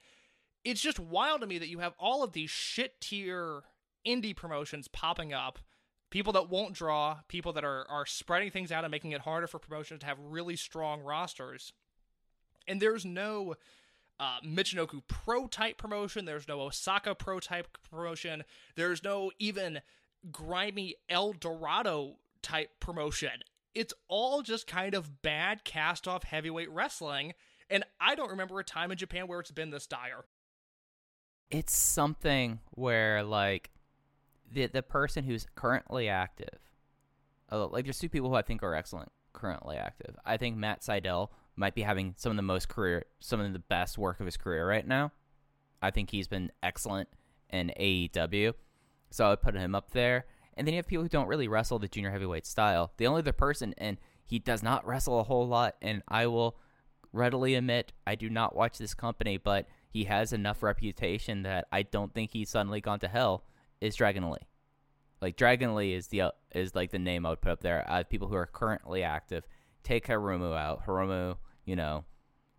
it's just wild to me that you have all of these shit tier indie promotions popping up people that won't draw, people that are, are spreading things out and making it harder for promotions to have really strong rosters. And there's no uh, Michinoku Pro type promotion, there's no Osaka Pro type promotion, there's no even grimy El Dorado type promotion. It's all just kind of bad cast off heavyweight wrestling. And I don't remember a time in Japan where it's been this dire. It's something where like the the person who's currently active, uh, like there's two people who I think are excellent currently active. I think Matt Sydal might be having some of the most career, some of the best work of his career right now. I think he's been excellent in AEW. So I would put him up there. And then you have people who don't really wrestle the junior heavyweight style. The only other person, and he does not wrestle a whole lot, and I will readily admit I do not watch this company, but he has enough reputation that I don't think he's suddenly gone to hell. Is Dragon Lee? Like Dragon Lee is the uh, is like the name I would put up there. I have people who are currently active. Take Hiromu out. Hiromu, you know,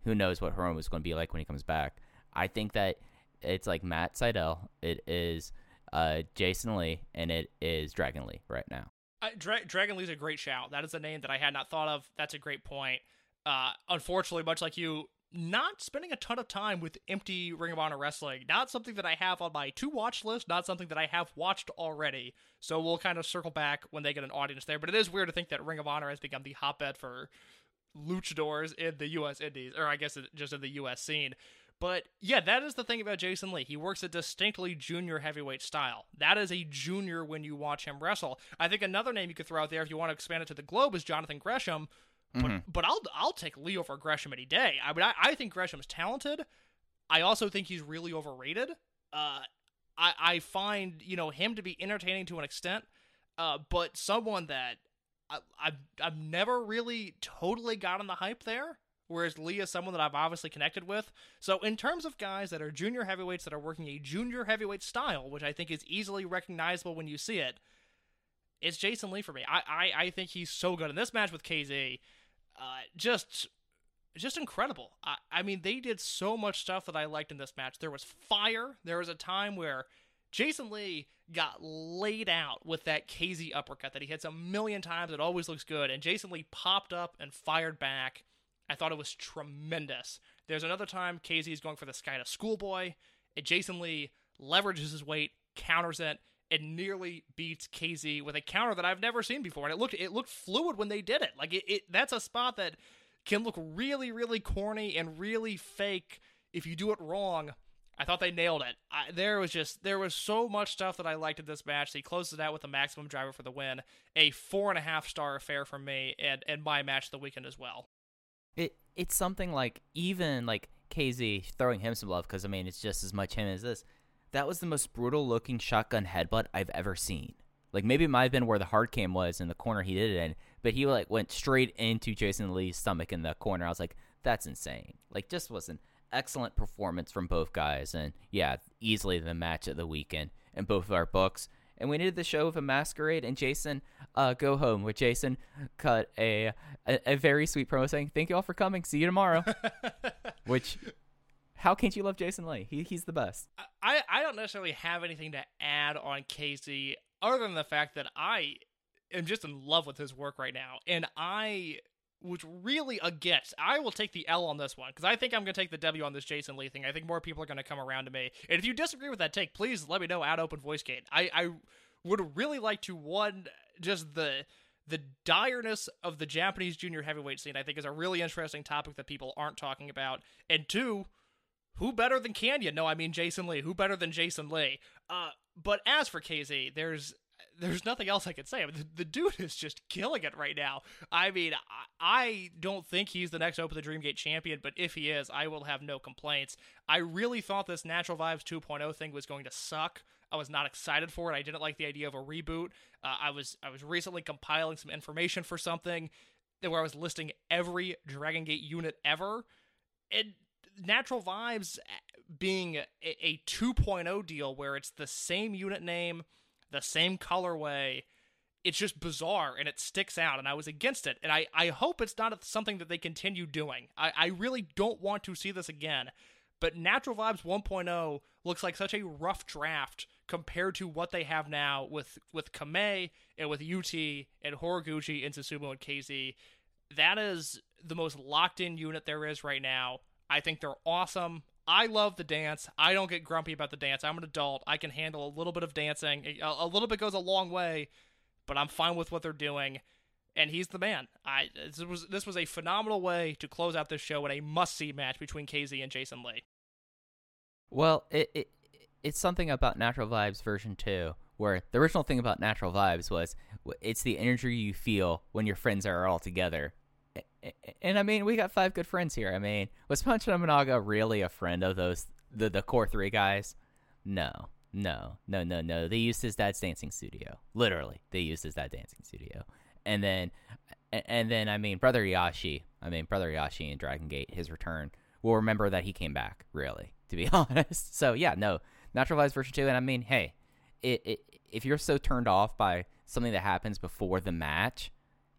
who knows what Hiromu is going to be like when he comes back. I think that it's like Matt Sydal. It is uh, Jason Lee, and it is Dragon Lee right now. I, Dra- Dragon Lee's a great shout. That is a name that I had not thought of. That's a great point. Uh, unfortunately, much like you, not spending a ton of time with empty Ring of Honor wrestling. Not something that I have on my to watch list. Not something that I have watched already. So we'll kind of circle back when they get an audience there. But it is weird to think that Ring of Honor has become the hotbed for luchadors in the U.S. Indies, or I guess just in the U.S. scene. But yeah, that is the thing about Jason Lee. He works a distinctly junior heavyweight style. That is a junior when you watch him wrestle. I think another name you could throw out there if you want to expand it to the globe is Jonathan Gresham. But but I'll I'll take Lee over Gresham any day. I mean I, I think Gresham's talented. I also think he's really overrated. Uh, I I find you know him to be entertaining to an extent, uh, but someone that I I've, I've never really totally gotten the hype there. Whereas Lee is someone that I've obviously connected with. So in terms of guys that are junior heavyweights that are working a junior heavyweight style, which I think is easily recognizable when you see it, it's Jason Lee for me. I I, I think he's so good in this match with KZ. Uh, just just incredible. I, I mean, they did so much stuff that I liked in this match. There was fire. There was a time where Jason Lee got laid out with that KZ uppercut that he hits a million times. It always looks good. And Jason Lee popped up and fired back. I thought it was tremendous. There's another time KZ is going for the sky to schoolboy, and Jason Lee leverages his weight, counters it, and nearly beats KZ with a counter that I've never seen before. And it looked it looked fluid when they did it. Like it, it that's a spot that can look really, really corny and really fake if you do it wrong. I thought they nailed it. I, there was just there was so much stuff that I liked in this match. He closes it out with a maximum driver for the win. A four and a half star affair from me, and and my match of the weekend as well. It it's something like even like KZ throwing him some love because I mean it's just as much him as this. That was the most brutal looking shotgun headbutt I've ever seen. Like maybe it might have been where the hard cam was in the corner he did it in, but he like went straight into Jason Lee's stomach in the corner. I was like, that's insane. Like just was an excellent performance from both guys, and yeah, easily the match of the weekend in both of our books. And we needed the show of a masquerade, and Jason, uh, go home. With Jason, cut a, a a very sweet promo saying, "Thank you all for coming. See you tomorrow." Which, how can't you love Jason Lee? He he's the best. I, I don't necessarily have anything to add on Casey other than the fact that I am just in love with his work right now. And I was really against. I will take the L on this one because I think I'm going to take the W on this Jason Lee thing. I think more people are going to come around to me. And if you disagree with that take, please let me know at Open Voice Gate. I, I would really like to, one, just the the direness of the Japanese junior heavyweight scene, I think, is a really interesting topic that people aren't talking about. And two, who better than Canyon? No, I mean Jason Lee. Who better than Jason Lee? Uh, but as for KZ, there's there's nothing else I can say. The, the dude is just killing it right now. I mean, I, I don't think he's the next Open the Dreamgate champion, but if he is, I will have no complaints. I really thought this Natural Vibes 2.0 thing was going to suck. I was not excited for it. I didn't like the idea of a reboot. Uh, I was I was recently compiling some information for something where I was listing every Dragon Gate unit ever, and Natural Vibes eh, being a, a 2.0 deal where it's the same unit name, the same colorway. It's just bizarre and it sticks out, and I was against it. And I, I hope it's not something that they continue doing. I, I really don't want to see this again. But Natural Vibes 1.0 looks like such a rough draft compared to what they have now with with Kamei and with UT and Horiguchi and Susumu and KZ. That is the most locked in unit there is right now. I think they're awesome. I love the dance. I don't get grumpy about the dance. I'm an adult. I can handle a little bit of dancing. A, little bit goes a long way, but I'm fine with what they're doing. And he's the man. I this was this was a phenomenal way to close out this show in a must see match between KZ and Jason Lee. Well, it, it it's something about Natural Vibes version 2 where the original thing about Natural Vibes was it's the energy you feel when your friends are all together. And I mean, we got five good friends here. I mean, was Punch Tominaga really a friend of those the the core 3 guys? No. no, no, no, no. They used his dad's dancing studio. Literally, they used his dad's dancing studio. And then, and then, I mean, Brother Yashi. I mean, Brother Yashi in Dragon Gate, his return. We'll remember that he came back. Really, to be honest. So yeah, no, Naturalized version two. And I mean, hey, it, it if you're so turned off by something that happens before the match,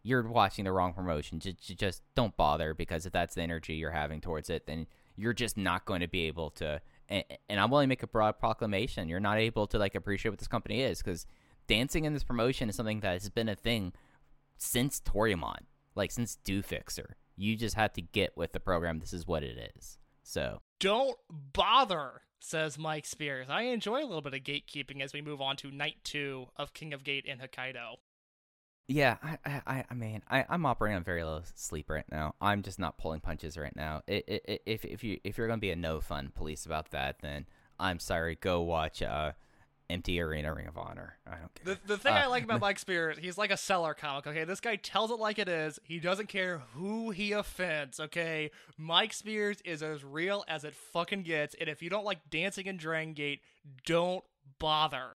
you're watching the wrong promotion. Just, just don't bother because if that's the energy you're having towards it, then you're just not going to be able to. And, and I'm willing to make a broad proclamation. You're not able to like appreciate what this company is because dancing in this promotion is something that has been a thing since Toryumon, like since Do Fixer. You just have to get with the program. This is what it is. So Don't bother, says Mike Spears. I enjoy a little bit of gatekeeping as we move on to night two of King of Gate in Hokkaido. Yeah, I, I- I, mean, I, I'm operating on very low sleep right now. I'm just not pulling punches right now. I i i if, if you, if you're gonna be a no fun police about that, then I'm sorry. Go watch uh, Empty Arena Ring of Honor. I don't care. The, the thing Uh, I like about Mike Spears, he's like a cellar comic, okay? This guy tells it like it is. He doesn't care who he offends, okay? Mike Spears is as real as it fucking gets, and if you don't like dancing in Dragon Gate, don't bother.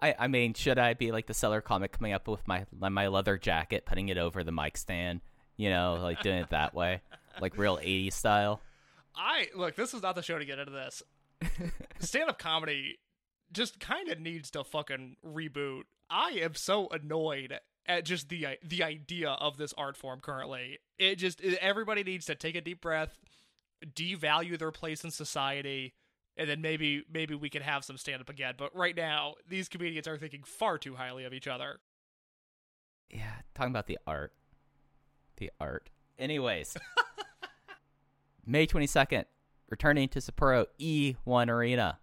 I, I mean, should I be like the cellar comic coming up with my my leather jacket, putting it over the mic stand? You know, like doing it that way, like real '80s style. I look, this is not the show to get into this. Stand up comedy just kind of needs to fucking reboot. I am so annoyed at just the the idea of this art form currently. It just everybody needs to take a deep breath, devalue their place in society, and then maybe maybe we can have some stand up again. But right now, these comedians are thinking far too highly of each other. Yeah, talking about the art. The art. Anyways, May 22nd, returning to Sapporo E1 Arena,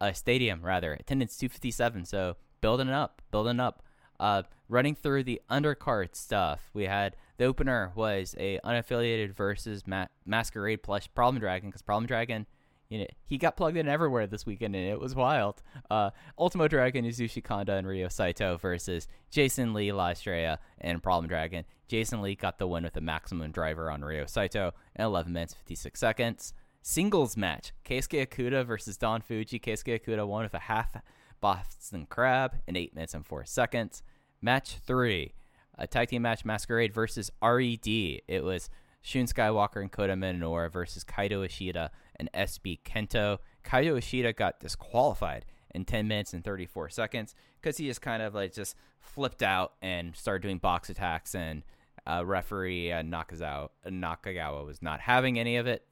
a stadium rather, attendance 257. So building it up, building up. Uh, running through the undercard stuff, we had the opener was a unaffiliated versus ma- Masquerade plus Problem Dragon because Problem Dragon, you know, he got plugged in everywhere this weekend and it was wild. Uh, Ultimo Dragon, Yasushi Kanda, and Ryo Saito versus Jason Lee, La Estrella, and Problem Dragon. Jason Lee got the win with a maximum driver on Ryo Saito in 11 minutes 56 seconds. Singles match: Keisuke Okuda versus Don Fuji. Keisuke Okuda won with a half Boston Crab in 8 minutes and 4 seconds. Match three: a tag team match, Masquerade versus RED. It was Shun Skywalker and Kota Minoura versus Kaito Ishida and SB Kento. Kaito Ishida got disqualified in 10 minutes and 34 seconds because he just kind of like just flipped out and started doing box attacks and uh, referee uh, Nakagawa was not having any of it.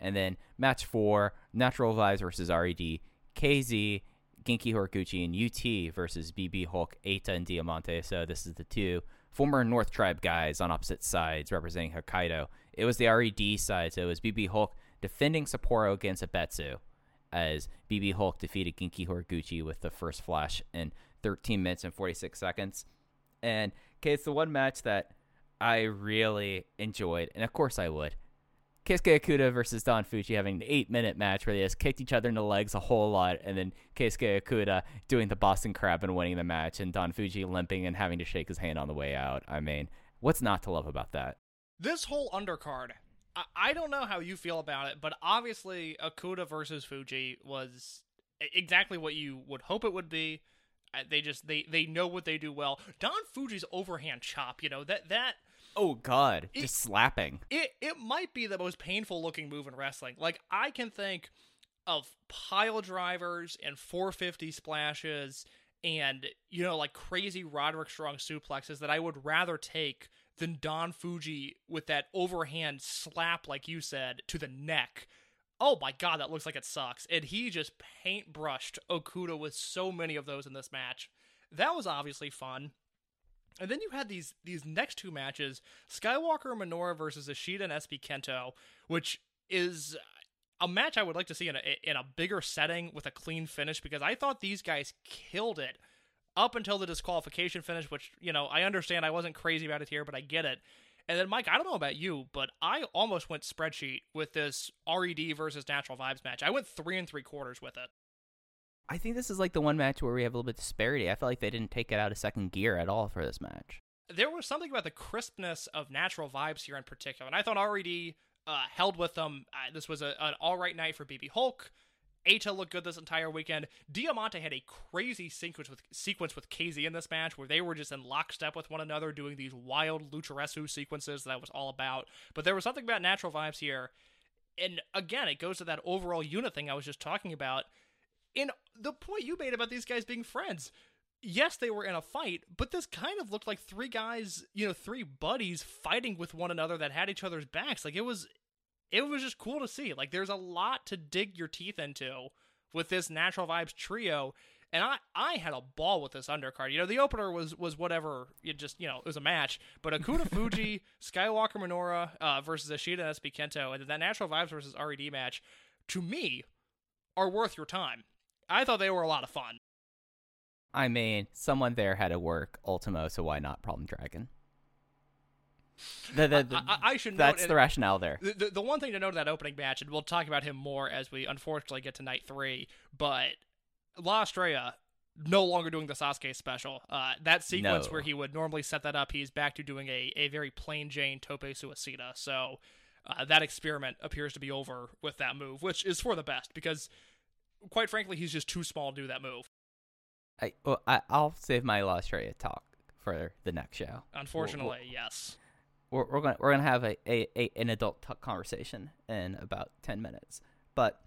And then match four, Natural Vibes versus RED, KZ, Genki Horiguchi, and UT versus BB Hulk, Eita, and Diamante. So this is the two former North Tribe guys on opposite sides representing Hokkaido. It was the RED side, so it was BB Hulk defending Sapporo against Ebetsu as BB Hulk defeated Genki Horiguchi with the first flash in 13 minutes and 46 seconds. And okay, it's the one match that I really enjoyed, and of course I would. Keisuke Okuda versus Don Fuji having an eight minute match where they just kicked each other in the legs a whole lot, and then Keisuke Okuda doing the Boston Crab and winning the match, and Don Fuji limping and having to shake his hand on the way out. I mean, what's not to love about that? This whole undercard, I, I don't know how you feel about it, but obviously Okuda versus Fuji was exactly what you would hope it would be. They just they they know what they do well. Don Fuji's overhand chop, you know that that Oh God, It- just slapping. it it might be the most painful looking move in wrestling. Like I can think of pile drivers and 450 splashes and you know like crazy Roderick Strong suplexes that I would rather take than Don Fuji with that overhand slap like you said to the neck. Oh my god, that looks like it sucks. And he just paintbrushed Okuda with so many of those in this match. That was obviously fun. And then you had these these next two matches: Skywalker and Minoura versus Ishida and SB Kento, which is a match I would like to see in a in a bigger setting with a clean finish because I thought these guys killed it up until the disqualification finish, which you know I understand I wasn't crazy about it here, but I get it. And then Mike, I don't know about you, but I almost went spreadsheet with this RED versus Natural Vibes match. I went three and three quarters with it. I think this is like the one match where we have a little bit of disparity. I feel like they didn't take it out of second gear at all for this match. there was something about the crispness of natural vibes here in particular, and I thought RED uh, held with them. Uh, this was a, an all right night for BB Hulk. Eita looked good this entire weekend. Diamante had a crazy sequence with sequence with KZ in this match where they were just in lockstep with one another doing these wild lucharesu sequences that was all about. But there was something about natural vibes here. And again, it goes to that overall unit thing I was just talking about. In the point you made about these guys being friends. Yes, they were in a fight, but this kind of looked like three guys, you know, three buddies fighting with one another that had each other's backs. Like it was it was just cool to see. Like there's a lot to dig your teeth into with this natural vibes trio. And I, I had a ball with this undercard. You know, the opener was was whatever. It just you know it was a match. But Okuda Fuji, Skywalker Minoura uh, versus Ishida and SB Kento, and that natural vibes versus RED match, to me, are worth your time. I thought they were a lot of fun. I mean, someone there had to work Ultimo, so why not Problem Dragon? The, the, the, I, I, should. that's note, the rationale there. The, the, one thing to note in that opening match, and we'll talk about him more as we unfortunately get to night three, but La Estrella no longer doing the Sasuke special. Uh, that sequence No. where he would normally set that up, he's back to doing a, a very plain Jane Tope Suicida. So uh, that experiment appears to be over with that move, which is for the best because, quite frankly, he's just too small to do that move. I, well, I, I'll save my La Estrella talk for the next show. Unfortunately, yes. We're, we're gonna we're gonna have a, a, a an adult conversation in about ten minutes. But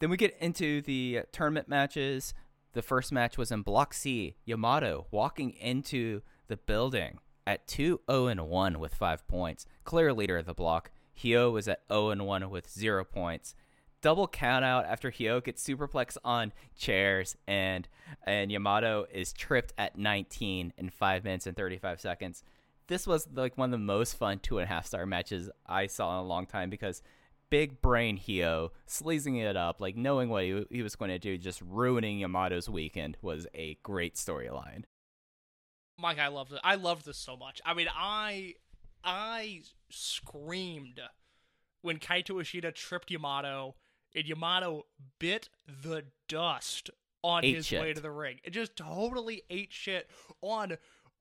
then we get into the tournament matches. The first match was in Block C. Yamato walking into the building at 2 0 and 1 with five points. Clear leader of the block. Hyo was at 0 and 1 with zero points. Double count out after Hyo gets superplex on chairs and and Yamato is tripped at 19 in 5 minutes and 35 seconds this was like one of the most fun two and a half star matches I saw in a long time because big brain Hyo sleazing it up, like knowing what he, he was going to do, just ruining Yamato's weekend was a great storyline. Mike, I loved it. I loved this so much. I mean, I I screamed when Kaito Ishida tripped Yamato and Yamato bit the dust on Ate his way to the ring. It just totally ate shit on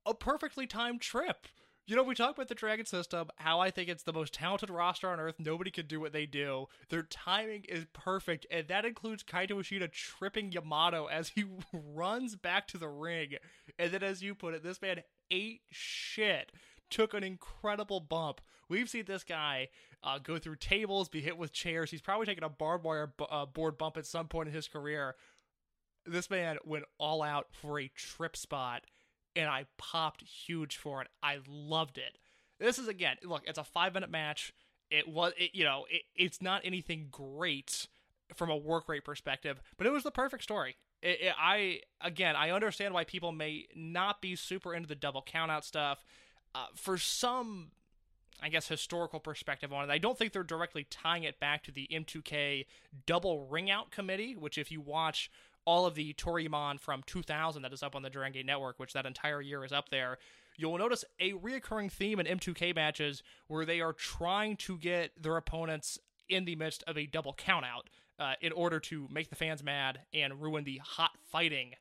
a perfectly timed trip. You know, we talk about the Dragon system, how I think it's the most talented roster on earth. Nobody can do what they do. Their timing is perfect, and that includes Kaito Ishida tripping Yamato as he runs back to the ring. And then, as you put it, this man ate shit, took an incredible bump. We've seen this guy uh, go through tables, be hit with chairs. He's probably taken a barbed wire bu- uh, board bump at some point in his career. This man went all out for a trip spot and I popped huge for it. I loved it. This is again, look, it's a five minute match. It was, it, you know, it, it's not anything great from a work rate perspective, but it was the perfect story. It, I again, I understand why people may not be super into the double count out stuff. Uh, for some, I guess, historical perspective on it, I don't think they're directly tying it back to the M2K double ring out committee, which if you watch all of the Toryumon from 2000 that is up on the Dragon Gate Network, which that entire year is up there, you'll notice a reoccurring theme in M2K matches where they are trying to get their opponents in the midst of a double countout uh, in order to make the fans mad and ruin the hot fighting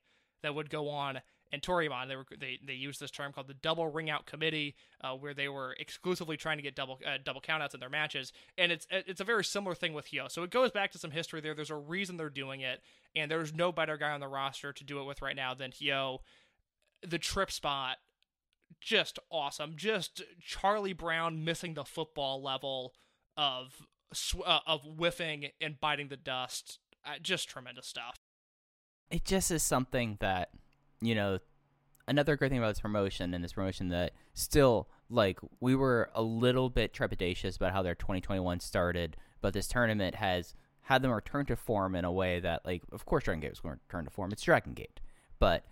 that would go on in Toryumon. They were they they used this term called the double ring out committee, uh, where they were exclusively trying to get double uh, double countouts in their matches, and it's it's a very similar thing with Hyo. So it goes back to some history there. There's a reason they're doing it, and there's no better guy on the roster to do it with right now than Hyo. The trip spot, just awesome. Just Charlie Brown missing the football level of uh, of whiffing and biting the dust. Uh, just tremendous stuff. It just is something that, you know, another great thing about this promotion and this promotion that still, like, we were a little bit trepidatious about how their 2021 started, but this tournament has had them return to form in a way that, like, of course, Dragon Gate was going to return to form. It's Dragon Gate. But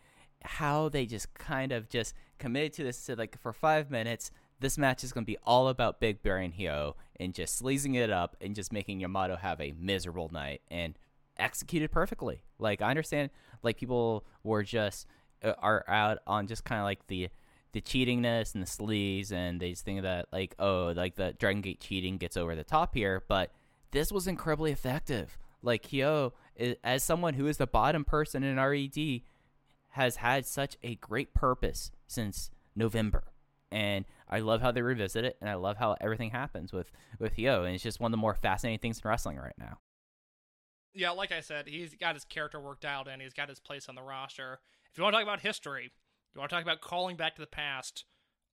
how they just kind of just committed to this, said, like, for five minutes, this match is going to be all about Big Bear and Hyo and just sleazing it up and just making Yamato have a miserable night and executed perfectly. Like I understand, like people were just uh, are out on just kind of like the the cheatingness and the sleaze, and they just think that like oh like the Dragon Gate cheating gets over the top here, but this was incredibly effective. Like Hyo, i- as someone who is the bottom person in RED, has had such a great purpose since November. And I love how they revisit it, and I love how everything happens with with Hyo, and it's just one of the more fascinating things in wrestling right now. Yeah, like I said, he's got his character work dialed in. He's got his place on the roster. If you want to talk about history, you want to talk about calling back to the past,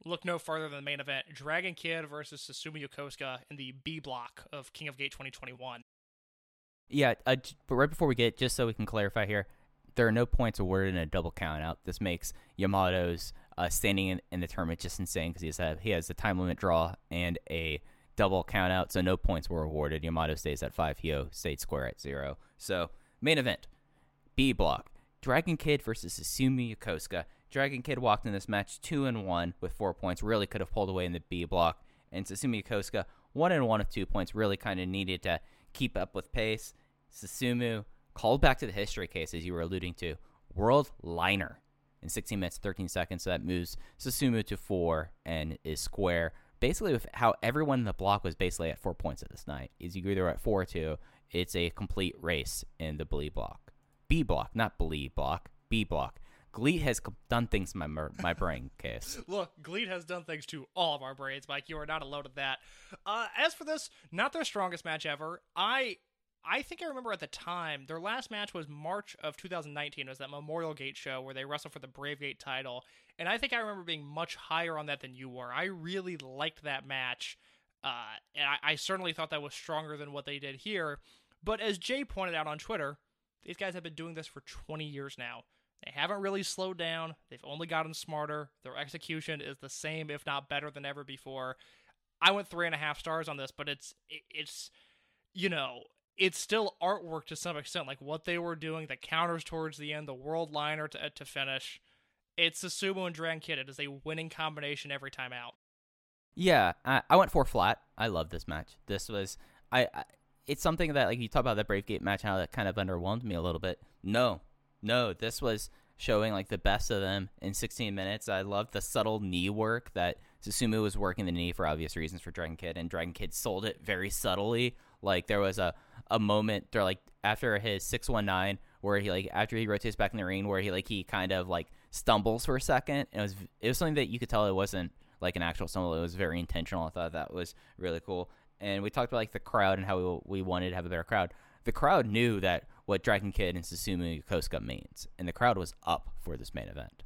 look no further than the main event Dragon Kid versus Susumu Yokosuka in the B block of King of Gate 2021. Yeah, uh, but right before we get, just so we can clarify here, there are no points awarded in a double count out. This makes Yamato's uh, standing in, in the tournament just insane because he has a, he has a time limit draw and a double count out, so no points were awarded. Yamato stays at five. Hyo stayed square at zero. So main event, B block, Dragon Kid versus Susumu Yokosuka. Dragon Kid walked in this match two and one with four points. Really could have pulled away in the B block, and Susumu Yokosuka one and one with two points. Really kind of needed to keep up with pace. Susumu called back to the history case as you were alluding to. World liner in 16 minutes 13 seconds. So that moves Susumu to four and is square. Basically, with how everyone in the block was basically at four points at this night. Is you either at four or two. It's a complete race in the Blee block. B block, not Blee block. B block. GLEAT has done things to my mer- my brain case. Look, GLEAT has done things to all of our brains, Mike. You are not alone in that. Uh, as for this, not their strongest match ever. I I think I remember at the time their last match was March of 2019. It was that Memorial Gate show where they wrestled for the Brave Gate title, and I think I remember being much higher on that than you were. I really liked that match, uh, and I, I certainly thought that was stronger than what they did here. But as Jay pointed out on Twitter, these guys have been doing this for 20 years now. They haven't really slowed down. They've only gotten smarter. Their execution is the same, if not better than ever before. I went three and a half stars on this, but it's it's you know it's still artwork to some extent. Like what they were doing, the counters towards the end, the world liner to to finish. It's the Susumu and Dragon Kid. It is a winning combination every time out. Yeah, I, I went four flat. I love this match. This was I, I. It's something that like you talk about that Brave Gate match, how that kind of underwhelmed me a little bit. No, no, this was showing like the best of them in 16 minutes. I loved the subtle knee work that Susumu was working the knee for obvious reasons for Dragon Kid, and Dragon Kid sold it very subtly. Like there was a a moment there, like after his 619, where he like after he rotates back in the ring, where he like he kind of like stumbles for a second. And it was it was something that you could tell it wasn't like an actual stumble. It was very intentional. I thought that was really cool. And we talked about like the crowd and how we, we wanted to have a better crowd. The crowd knew that what Dragon Kid and Susumu Yokosuka means, and the crowd was up for this main event.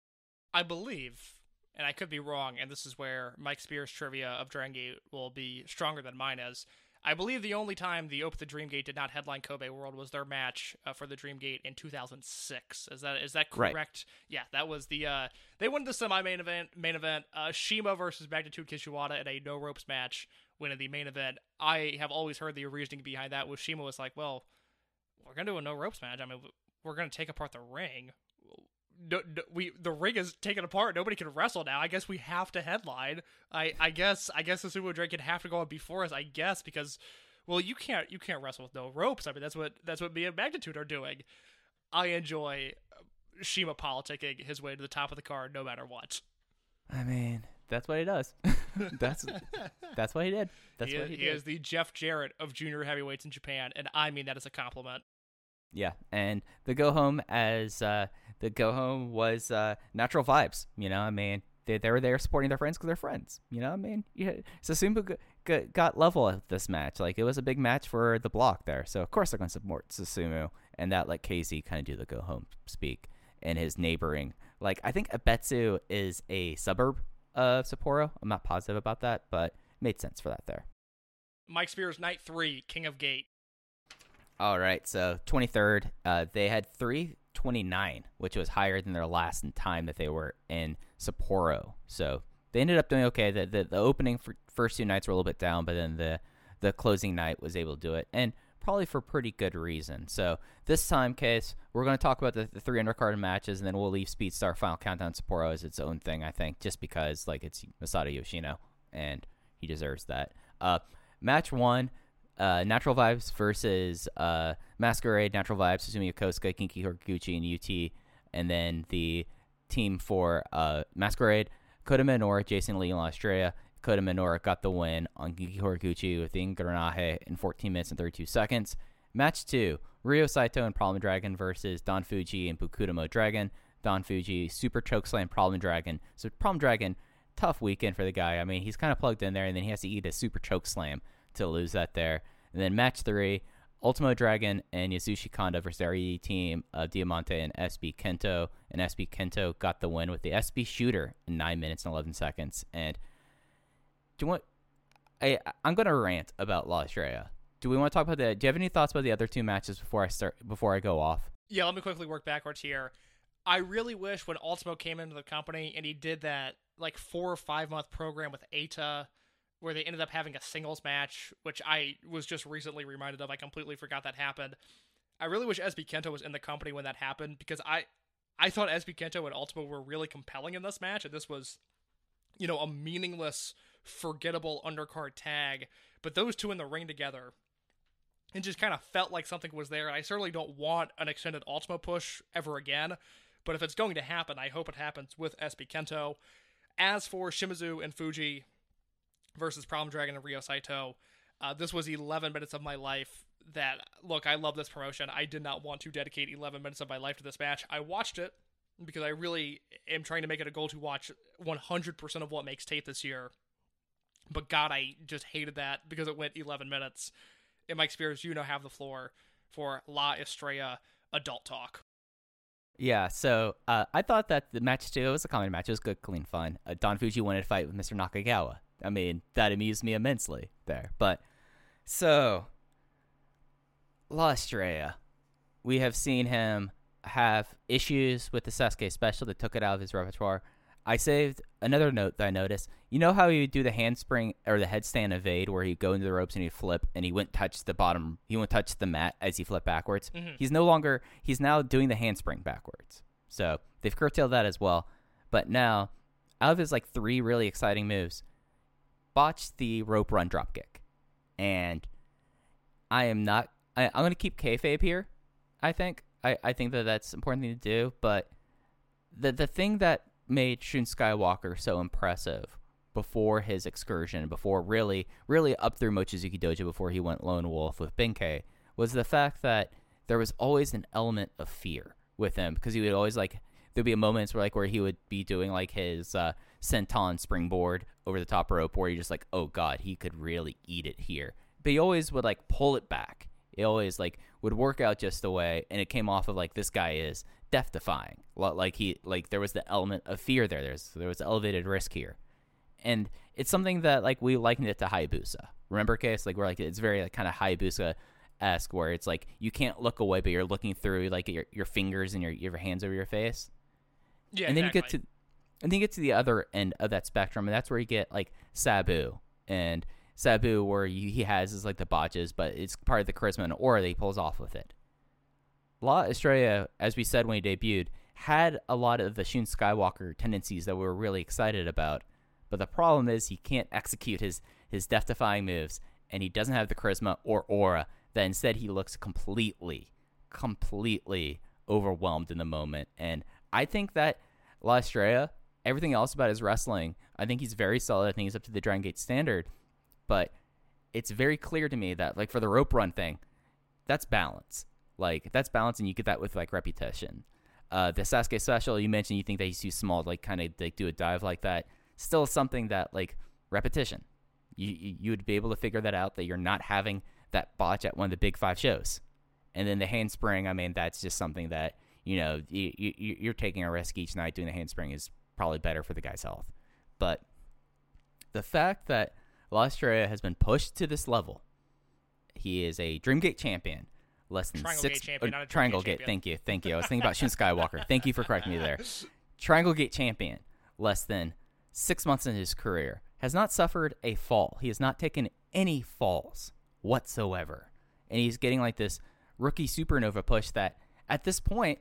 I believe, and I could be wrong, and this is where Mike Spears' trivia of Dragon Gate will be stronger than mine is. I believe the only time the Open the Dream Gate did not headline Kobe World was their match uh, for the Dream Gate in 2006. Is that is that Right. correct? Yeah, that was the uh, they won the semi main event. Main event, uh, Shima versus Magnitude Kishiwada in a no ropes match. Winning the main event. I have always heard the reasoning behind that was Shima was like, well, we're gonna do a no ropes match. I mean, we're gonna take apart the ring. No, no, we the ring is taken apart. Nobody can wrestle now. I guess we have to headline. I I guess I guess the Sumo Drake could have to go on before us. I guess because well you can't you can't wrestle with no ropes. I mean that's what that's what me and Magnitude are doing. I enjoy uh, Shima politicking his way to the top of the card no matter what. I mean, that's what he does. that's that's what he did. That's he, what he, he did. is the Jeff Jarrett of junior heavyweights in Japan, and I mean that as a compliment. Yeah, and the go home as uh, the go home was uh, natural vibes. You know, I mean, they they were there supporting their friends because they're friends. You know, I mean, yeah, Susumu g- g- got level at this match. Like it was a big match for the block there, so of course they're going to support Susumu, and that let Casey kind of do the go home speak in his neighboring. Like I think Ebetsu is a suburb of Sapporo. I'm not positive about that, but made sense for that there. Mike Spears, night three, King of Gate. All right, so 23rd, uh, they had 329, which was higher than their last time that they were in Sapporo. So they ended up doing okay. The the, the opening first two nights were a little bit down, but then the the closing night was able to do it, and probably for pretty good reason. So this time, case we're going to talk about the, the three undercard matches, and then we'll leave Speedstar Final Countdown Sapporo as its own thing. I think just because like it's Masato Yoshino, and he deserves that. Uh, match one uh, Natural Vibes versus uh, Masquerade, Natural Vibes, Susumu Yokosuka, Genki Horiguchi, and UT. And then the team for uh, Masquerade, Kota Minoura, Jason Lee, and La Estrella. Kota Minoura got the win on Genki Horiguchi with the Ingranaje in 14 minutes and 32 seconds. Match two, Ryo Saito and Problem Dragon versus Don Fuji and Bukudamo Dragon. Don Fuji, Super Chokeslam Problem Dragon. So Problem Dragon, tough weekend for the guy. I mean, he's kind of plugged in there, and then he has to eat a Super Chokeslam to lose that there. And then match three, Ultimo Dragon and Yasushi Kanda versus the RED team of Diamante and SB Kento. And SB Kento got the win with the SB shooter in 9 minutes and 11 seconds. And do you want. I, I'm going to rant about La Estrella. Do we want to talk about that? Do you have any thoughts about the other two matches before I start before I go off? Yeah, let me quickly work backwards here. I really wish when Ultimo came into the company and he did that like four or five month program with Ata, where they ended up having a singles match, which I was just recently reminded of. I completely forgot that happened. I really wish SB Kento was in the company when that happened because I, I thought SB Kento and Ultimo were really compelling in this match, and this was, you know, a meaningless, forgettable undercard tag. But those two in the ring together, it just kind of felt like something was there. And I certainly don't want an extended Ultimo push ever again. But if it's going to happen, I hope it happens with SB Kento. As for Shimizu and Fuji versus Problem Dragon and Ryo Saito, uh, this was 11 minutes of my life. That look, I love this promotion. I did not want to dedicate 11 minutes of my life to this match. I watched it because I really am trying to make it a goal to watch 100% of what makes tape this year. But God, I just hated that because it went 11 minutes. And Mike Spears, you now have the floor for La Estrella Adult Talk. Yeah, so uh, I thought that the match too was a comedy match. It was good, clean fun. Uh, Don Fuji wanted to fight with Mr. Nakagawa. I mean, that amused me immensely there. But so La Estrella, we have seen him have issues with the Sasuke special that took it out of his repertoire. I saved another note that I noticed. You know how he would do the handspring or the headstand evade where he'd go into the ropes and he'd flip and he wouldn't touch the bottom, he wouldn't touch the mat as he flipped backwards. Mm-hmm. He's no longer, he's now doing the handspring backwards. So they've curtailed that as well. But now, out of his like three really exciting moves, botched the rope run drop kick. And I am not, I, I'm going to keep kayfabe here, I think. I, I think that that's important thing to do. But the, the thing that made Shun Skywalker so impressive before his excursion, before really, really up through Mochizuki Dojo before he went lone wolf with Ben-K, was the fact that there was always an element of fear with him because he would always like there'd be moments where like where he would be doing like his uh, senton springboard over the top rope where you're just like, oh god, he could really eat it here. But he always would like pull it back. It always like would work out just the way, and it came off of like this guy is death defying. Like he like there was the element of fear there. There's there was elevated risk here, and it's something that like we likened it to Hayabusa. Remember, case like we're like it's very like, kind of Hayabusa esque where it's like you can't look away, but you're looking through like your your fingers and your your hands over your face. Yeah, and then exactly. you get to and then you get to the other end of that spectrum, and that's where you get like Sabu and Sabu, where he has is like the botches, but it's part of the charisma and aura that he pulls off with it. La Estrella, as we said when he debuted, had a lot of the Shun Skywalker tendencies that we were really excited about. But the problem is he can't execute his his death defying moves, and he doesn't have the charisma or aura. That instead he looks completely, completely overwhelmed in the moment. And I think that La Estrella, everything else about his wrestling, I think he's very solid. I think he's up to the Dragon Gate standard. But it's very clear to me that like for the rope run thing, that's balance. Like that's balance, and you get that with like repetition. Uh, the Sasuke special you mentioned, you think that he's too small to like kind of like do a dive like that. Still something that like repetition. You, you would be able to figure that out that you're not having that botch at one of the big five shows, and then the handspring. I mean, that's just something that you know you, you you're taking a risk each night. Doing the handspring is probably better for the guy's health, but the fact that La Estrella has been pushed to this level, he is a Dreamgate champion less than Triangle six Gate champion, uh, Triangle Gate champion. Thank you, thank you. I was thinking about Shun Skywalker. Thank you for correcting me there. Triangle Gate champion, less than six months in his career, has not suffered a fall. He has not taken any falls whatsoever, and he's getting like this rookie supernova push that at this point,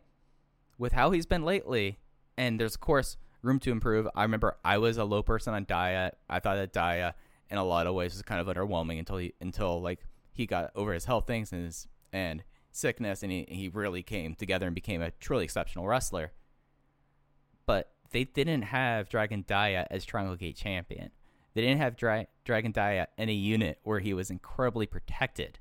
with how he's been lately, and there's of course room to improve. I remember I was a low person on Dia. I thought that Dia in a lot of ways was kind of underwhelming until he until like he got over his health things and his and sickness and he, he really came together and became a truly exceptional wrestler. But they didn't have Dragon Dia as Triangle Gate champion. They didn't have Dra- Dragon Dia in a unit where he was incredibly protected.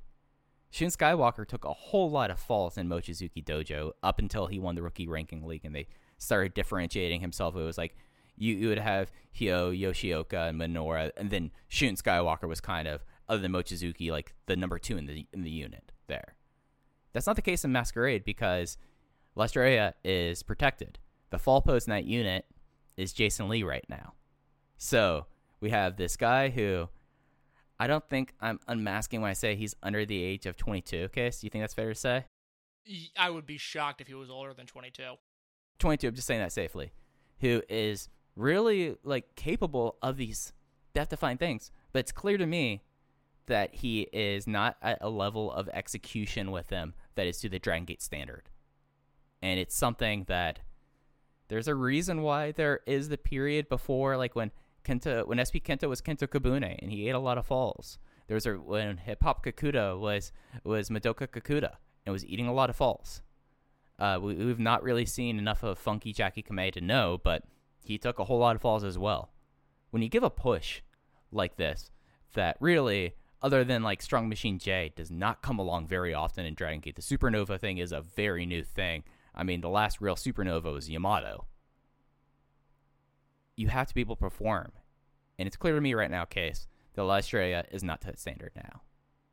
Shun Skywalker took a whole lot of falls in Mochizuki Dojo up until he won the rookie ranking league and they started differentiating himself. It was like you, you would have Hyo, Yoshioka, and Minoura, and then Shun Skywalker was kind of, other than Mochizuki, like the number two in the in the unit. there. That's not the case in Masquerade because La Estrella is protected. The fall post in that unit is Jason Lee right now. So we have this guy who I don't think I'm unmasking when I say he's under the age of 22. Case, do you think that's fair to say? I would be shocked if he was older than 22. 22. I'm just saying that safely. Who is really like capable of these death-defying things, but it's clear to me that he is not at a level of execution with them that is to the Dragon Gate standard, and it's something that there's a reason why there is the period before, like when Kento, when SB Kento was Kento Kabune, and he ate a lot of falls. There was a when Hip Hop Kikuta was was Madoka Kikuta and was eating a lot of falls. Uh, we, we've not really seen enough of Funky Jackie Kamei to know, but he took a whole lot of falls as well. When you give a push like this, that really, other than like Strong Machine J, does not come along very often in Dragon Gate. The Supernova thing is a very new thing. I mean, the last real Supernova was Yamato. You have to be able to perform. And it's clear to me right now, Case, that La Estrella is not to standard now.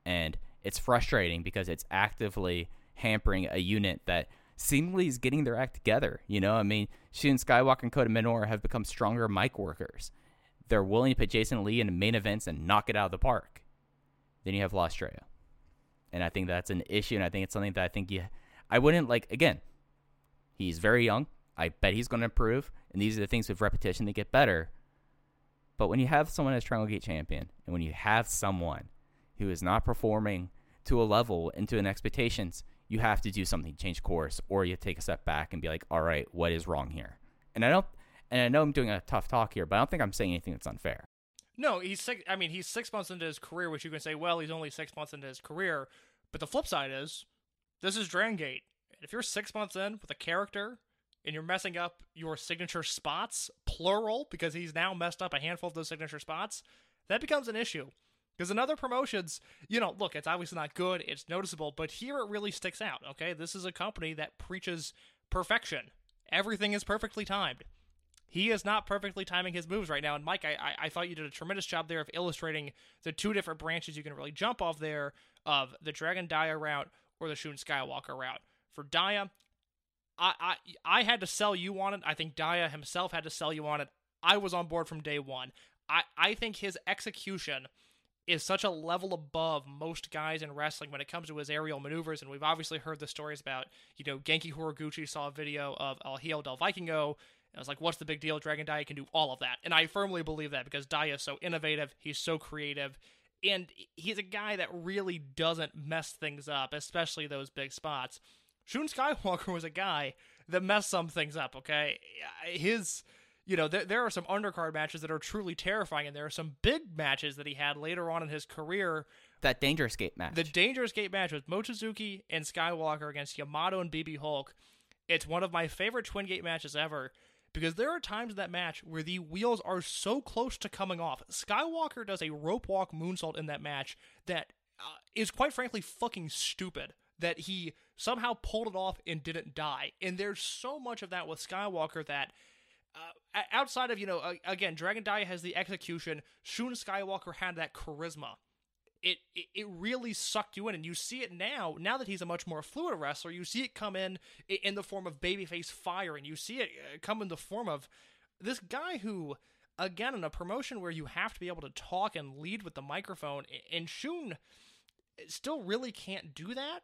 And it's frustrating because it's actively hampering a unit that seemingly is getting their act together. You know, I mean, Shun Skywalker and Kota Minoura have become stronger mic workers. They're willing to put Jason Lee in the main events and knock it out of the park. Then you have La Estrella. And I think that's an issue, and I think it's something that I think you. I wouldn't like, again, he's very young. I bet he's going to improve, and these are the things with repetition that get better. But when you have someone as Triangle Gate champion, and when you have someone who is not performing to a level and to an expectations, you have to do something, change course, or you take a step back and be like, all right, what is wrong here? And I don't, and I know I'm doing a tough talk here, but I don't think I'm saying anything that's unfair. No, he's six. I mean, he's six months into his career, which you can say, well, he's only six months into his career. But the flip side is, this is Dragon Gate. If you're six months in with a character and you're messing up your signature spots, plural, because he's now messed up a handful of those signature spots, that becomes an issue. Because in other promotions, you know, look, it's obviously not good, it's noticeable, but here it really sticks out, okay? This is a company that preaches perfection. Everything is perfectly timed. He is not perfectly timing his moves right now. And Mike, I, I, I thought you did a tremendous job there of illustrating the two different branches you can really jump off there of the Dragon Dia route or the Shun Skywalker route. For Dia, I, I I had to sell you on it. I think Dia himself had to sell you on it. I was on board from day one. I, I think his execution is such a level above most guys in wrestling when it comes to his aerial maneuvers. And we've obviously heard the stories about, you know, Genki Horiguchi saw a video of El Hijo del Vikingo. And I was like, what's the big deal? Dragon Dia can do all of that. And I firmly believe that because Dia is so innovative, he's so creative, and he's a guy that really doesn't mess things up, especially those big spots. Shun Skywalker was a guy that messed some things up, okay? His, you know, there, there are some undercard matches that are truly terrifying, and there are some big matches that he had later on in his career. That Dangerous Gate match. The Dangerous Gate match with Mochizuki and Skywalker against Yamato and BB Hulk. It's one of my favorite Twin Gate matches ever because there are times in that match where the wheels are so close to coming off. Skywalker does a rope walk moonsault in that match that uh, is quite frankly fucking stupid that he somehow pulled it off and didn't die. And there's so much of that with Skywalker that uh, outside of, you know, uh, again, Dragon Dia has the execution, Shun Skywalker had that charisma. It, it it really sucked you in, and you see it now. Now that he's a much more fluid wrestler, you see it come in in the form of babyface fire, and you see it uh, come in the form of this guy who, again, in a promotion where you have to be able to talk and lead with the microphone, and Shun still really can't do that.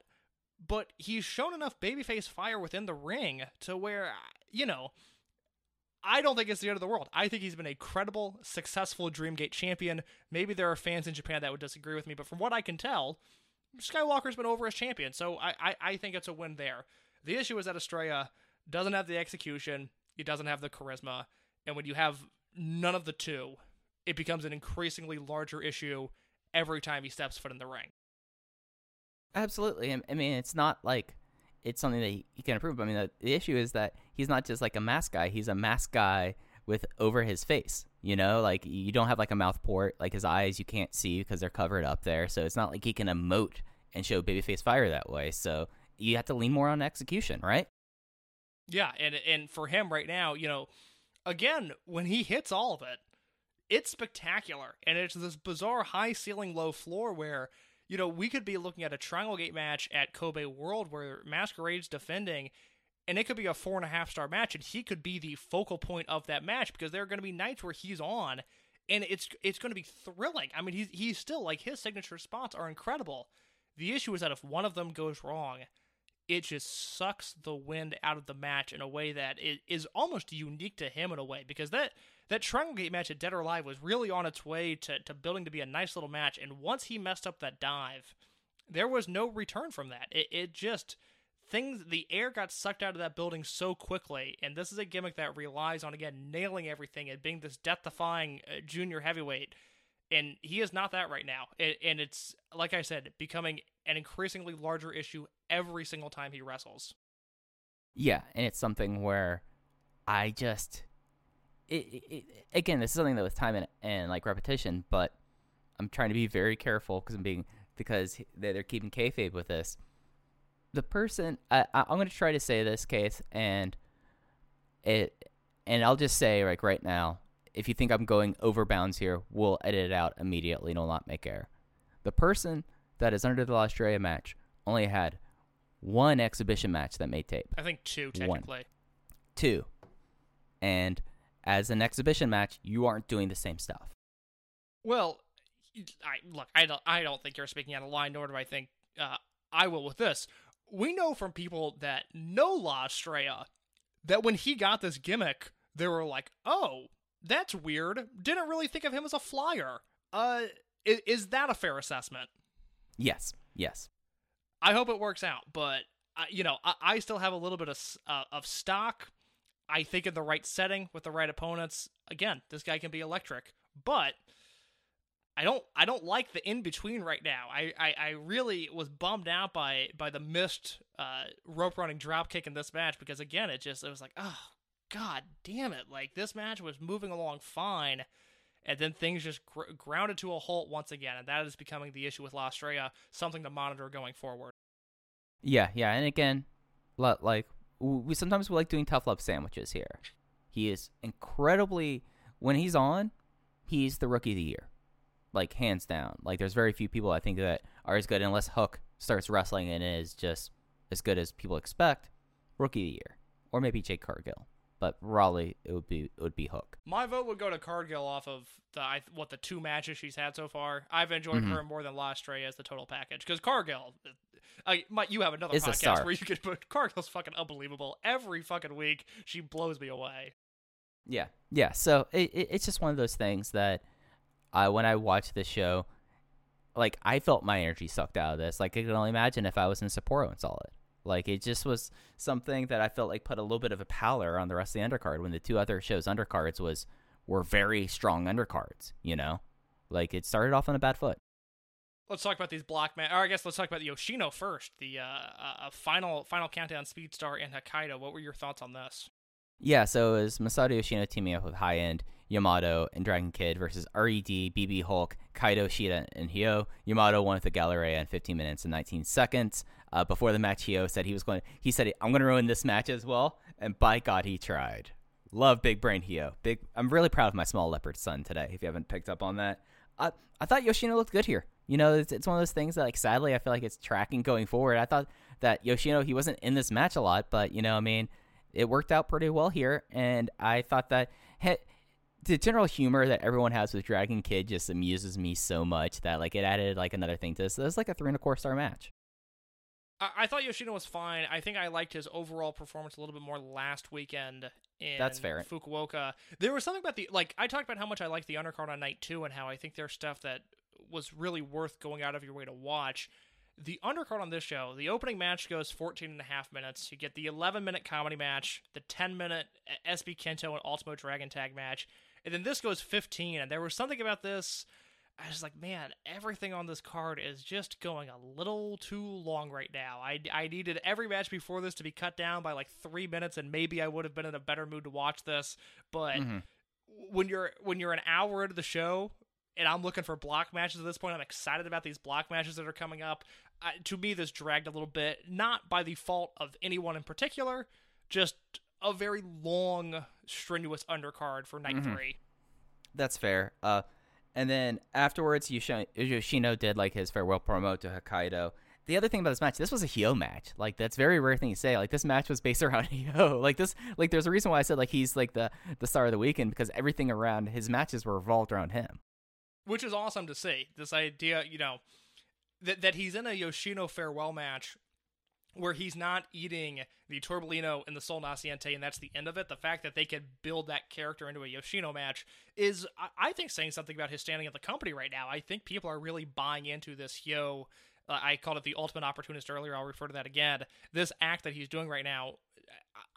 But he's shown enough babyface fire within the ring to where, you know, I don't think it's the end of the world. I think he's been a credible, successful Dreamgate champion. Maybe there are fans in Japan that would disagree with me, but from what I can tell, Skywalker's been over as champion, so I, I, I think it's a win there. The issue is that Estrella doesn't have the execution, he doesn't have the charisma, and when you have none of the two, it becomes an increasingly larger issue every time he steps foot in the ring. Absolutely. I- mean, it's not like it's something that he can improve. I mean, the issue is that he's not just like a mask guy. He's a mask guy with over his face. You know, like you don't have like a mouth port. Like his eyes, you can't see because they're covered up there. So it's not like he can emote and show babyface fire that way. So you have to lean more on execution, right? Yeah, and and for him right now, you know, again, when he hits all of it, it's spectacular. And it's this bizarre high ceiling, low floor where you know, we could be looking at a Triangle Gate match at Kobe World where Masquerade's defending, and it could be a four and a half star match, and he could be the focal point of that match because there are going to be nights where he's on, and it's it's going to be thrilling. I mean, he's he's still like his signature spots are incredible. The issue is that if one of them goes wrong, it just sucks the wind out of the match in a way that is almost unique to him in a way because that that Triangle Gate match at Dead or Alive was really on its way to, to building to be a nice little match, and once he messed up that dive, there was no return from that. It, it just things the air got sucked out of that building so quickly, and this is a gimmick that relies on again nailing everything and being this death-defying uh, junior heavyweight. And he is not that right now. It, and it's like I said, becoming an increasingly larger issue every single time he wrestles. Yeah, and it's something where I just it, it, it again, this is something that was time and, and like repetition, but I'm trying to be very careful because I'm being because they- they're keeping kayfabe with this. The person I, I, I'm going to try to say this case, and it, and I'll just say like right now, if you think I'm going over bounds here, we'll edit it out immediately and will not make error. The person that is under the Australia match only had one exhibition match that made tape I think two One. technically. two. And as an exhibition match, you aren't doing the same stuff. Well, I look, I don't, I don't think you're speaking out of line, nor do I think uh, I will with this. We know from people that know La Estrella that when he got this gimmick, they were like, "Oh, that's weird. Didn't really think of him as a flyer." Uh, is, is that a fair assessment? Yes, yes. I hope it works out, but I, you know, I, I still have a little bit of uh, of stock. I think in the right setting with the right opponents, again, this guy can be electric. But I don't, I don't like the in between right now. I, I, I really was bummed out by by the missed uh, rope running drop kick in this match because again, it just it was like, oh god damn it! Like this match was moving along fine. And then things just gr- grounded to a halt once again, and that is becoming the issue with La Estrella, something to monitor going forward. Yeah, yeah. And again, like we sometimes we like doing tough love sandwiches here. He is incredibly when he's on, he's the rookie of the year, like hands down. Like there's very few people I think that are as good unless Hook starts wrestling and is just as good as people expect. Rookie of the year, or maybe Jade Cargill, but Raleigh it would be it would be Hook. My vote would go to Cargill off of the I, what the two matches she's had so far. I've enjoyed Mm-hmm. her more than La Estrella as the total package because Cargill. I, might you have another podcast where you could put Cargill's fucking unbelievable. Every fucking week she blows me away. Yeah, yeah. So it, it, it's just one of those things that When I watched this show, like I felt my energy sucked out of this. Like I can only imagine if I was in Sapporo and saw it. Like it just was something that I felt like put a little bit of a pallor on the rest of the undercard when the two other shows undercards was were very strong undercards. You know, like it started off on a bad foot. Let's talk about these block man. Or I guess let's talk about Yoshino first. The uh, uh, uh, final final countdown Speedstar and Hokkaido. What were your thoughts on this? Yeah, so it was Masato Yoshino teaming up with High End, Yamato, and Dragon Kid versus RED, BB Hulk, Kaito Ishida, and Hyo. Yamato won with the Galleria in 15 minutes and 19 seconds. Uh, before the match, Hyo said he was going. He said, "I'm going to ruin this match as well," and by God, he tried. Love Big Brain Hyo. Big. I'm really proud of my small leopard son today. If you haven't picked up on that, I I thought Yoshino looked good here. You know, it's, it's one of those things that, like, sadly, I feel like it's tracking going forward. I thought that Yoshino he wasn't in this match a lot, but you know, I mean, it worked out pretty well here, and I thought that he, the general humor that everyone has with Dragon Kid just amuses me so much that like it added like another thing to this. It was like a three and a quarter star match. I, I thought Yoshino was fine. I think I liked his overall performance a little bit more last weekend in That's fair. Fukuoka. There was something about the like I talked about how much I liked the undercard on night two and how I think there's stuff that was really worth going out of your way to watch. The undercard on this show, the opening match goes 14 and a half minutes. You get the 11 minute comedy match, the 10 minute uh, SB Kento and Ultimo Dragon tag match, and then this goes 15. And there was something about this I was like, man, everything on this card is just going a little too long right now. I, I needed every match before this to be cut down by like three minutes, and maybe I would have been in a better mood to watch this. But mm-hmm. when you're when you're an hour into the show, and I'm looking for block matches at this point, I'm excited about these block matches that are coming up. I, to me, this dragged a little bit, not by the fault of anyone in particular, just a very long, strenuous undercard for night three. That's fair. Uh, And then afterwards, Yoshi- Yoshino did like his farewell promo to Hokkaido. The other thing about this match, this was a Hyo match. Like that's a very rare thing to say. Like this match was based around Hyo. Like this, like there's a reason why I said like he's like the the star of the weekend because everything around his matches were revolved around him. which is awesome to see. This idea, you know, that that he's in a Yoshino farewell match where he's not eating the Torbellino and the Sol Naciente, and that's the end of it. The fact that they could build that character into a Yoshino match is, I, I think, saying something about his standing at the company right now. I think people are really buying into this yo. Uh, I called it the ultimate opportunist earlier. I'll refer to that again. This act that he's doing right now,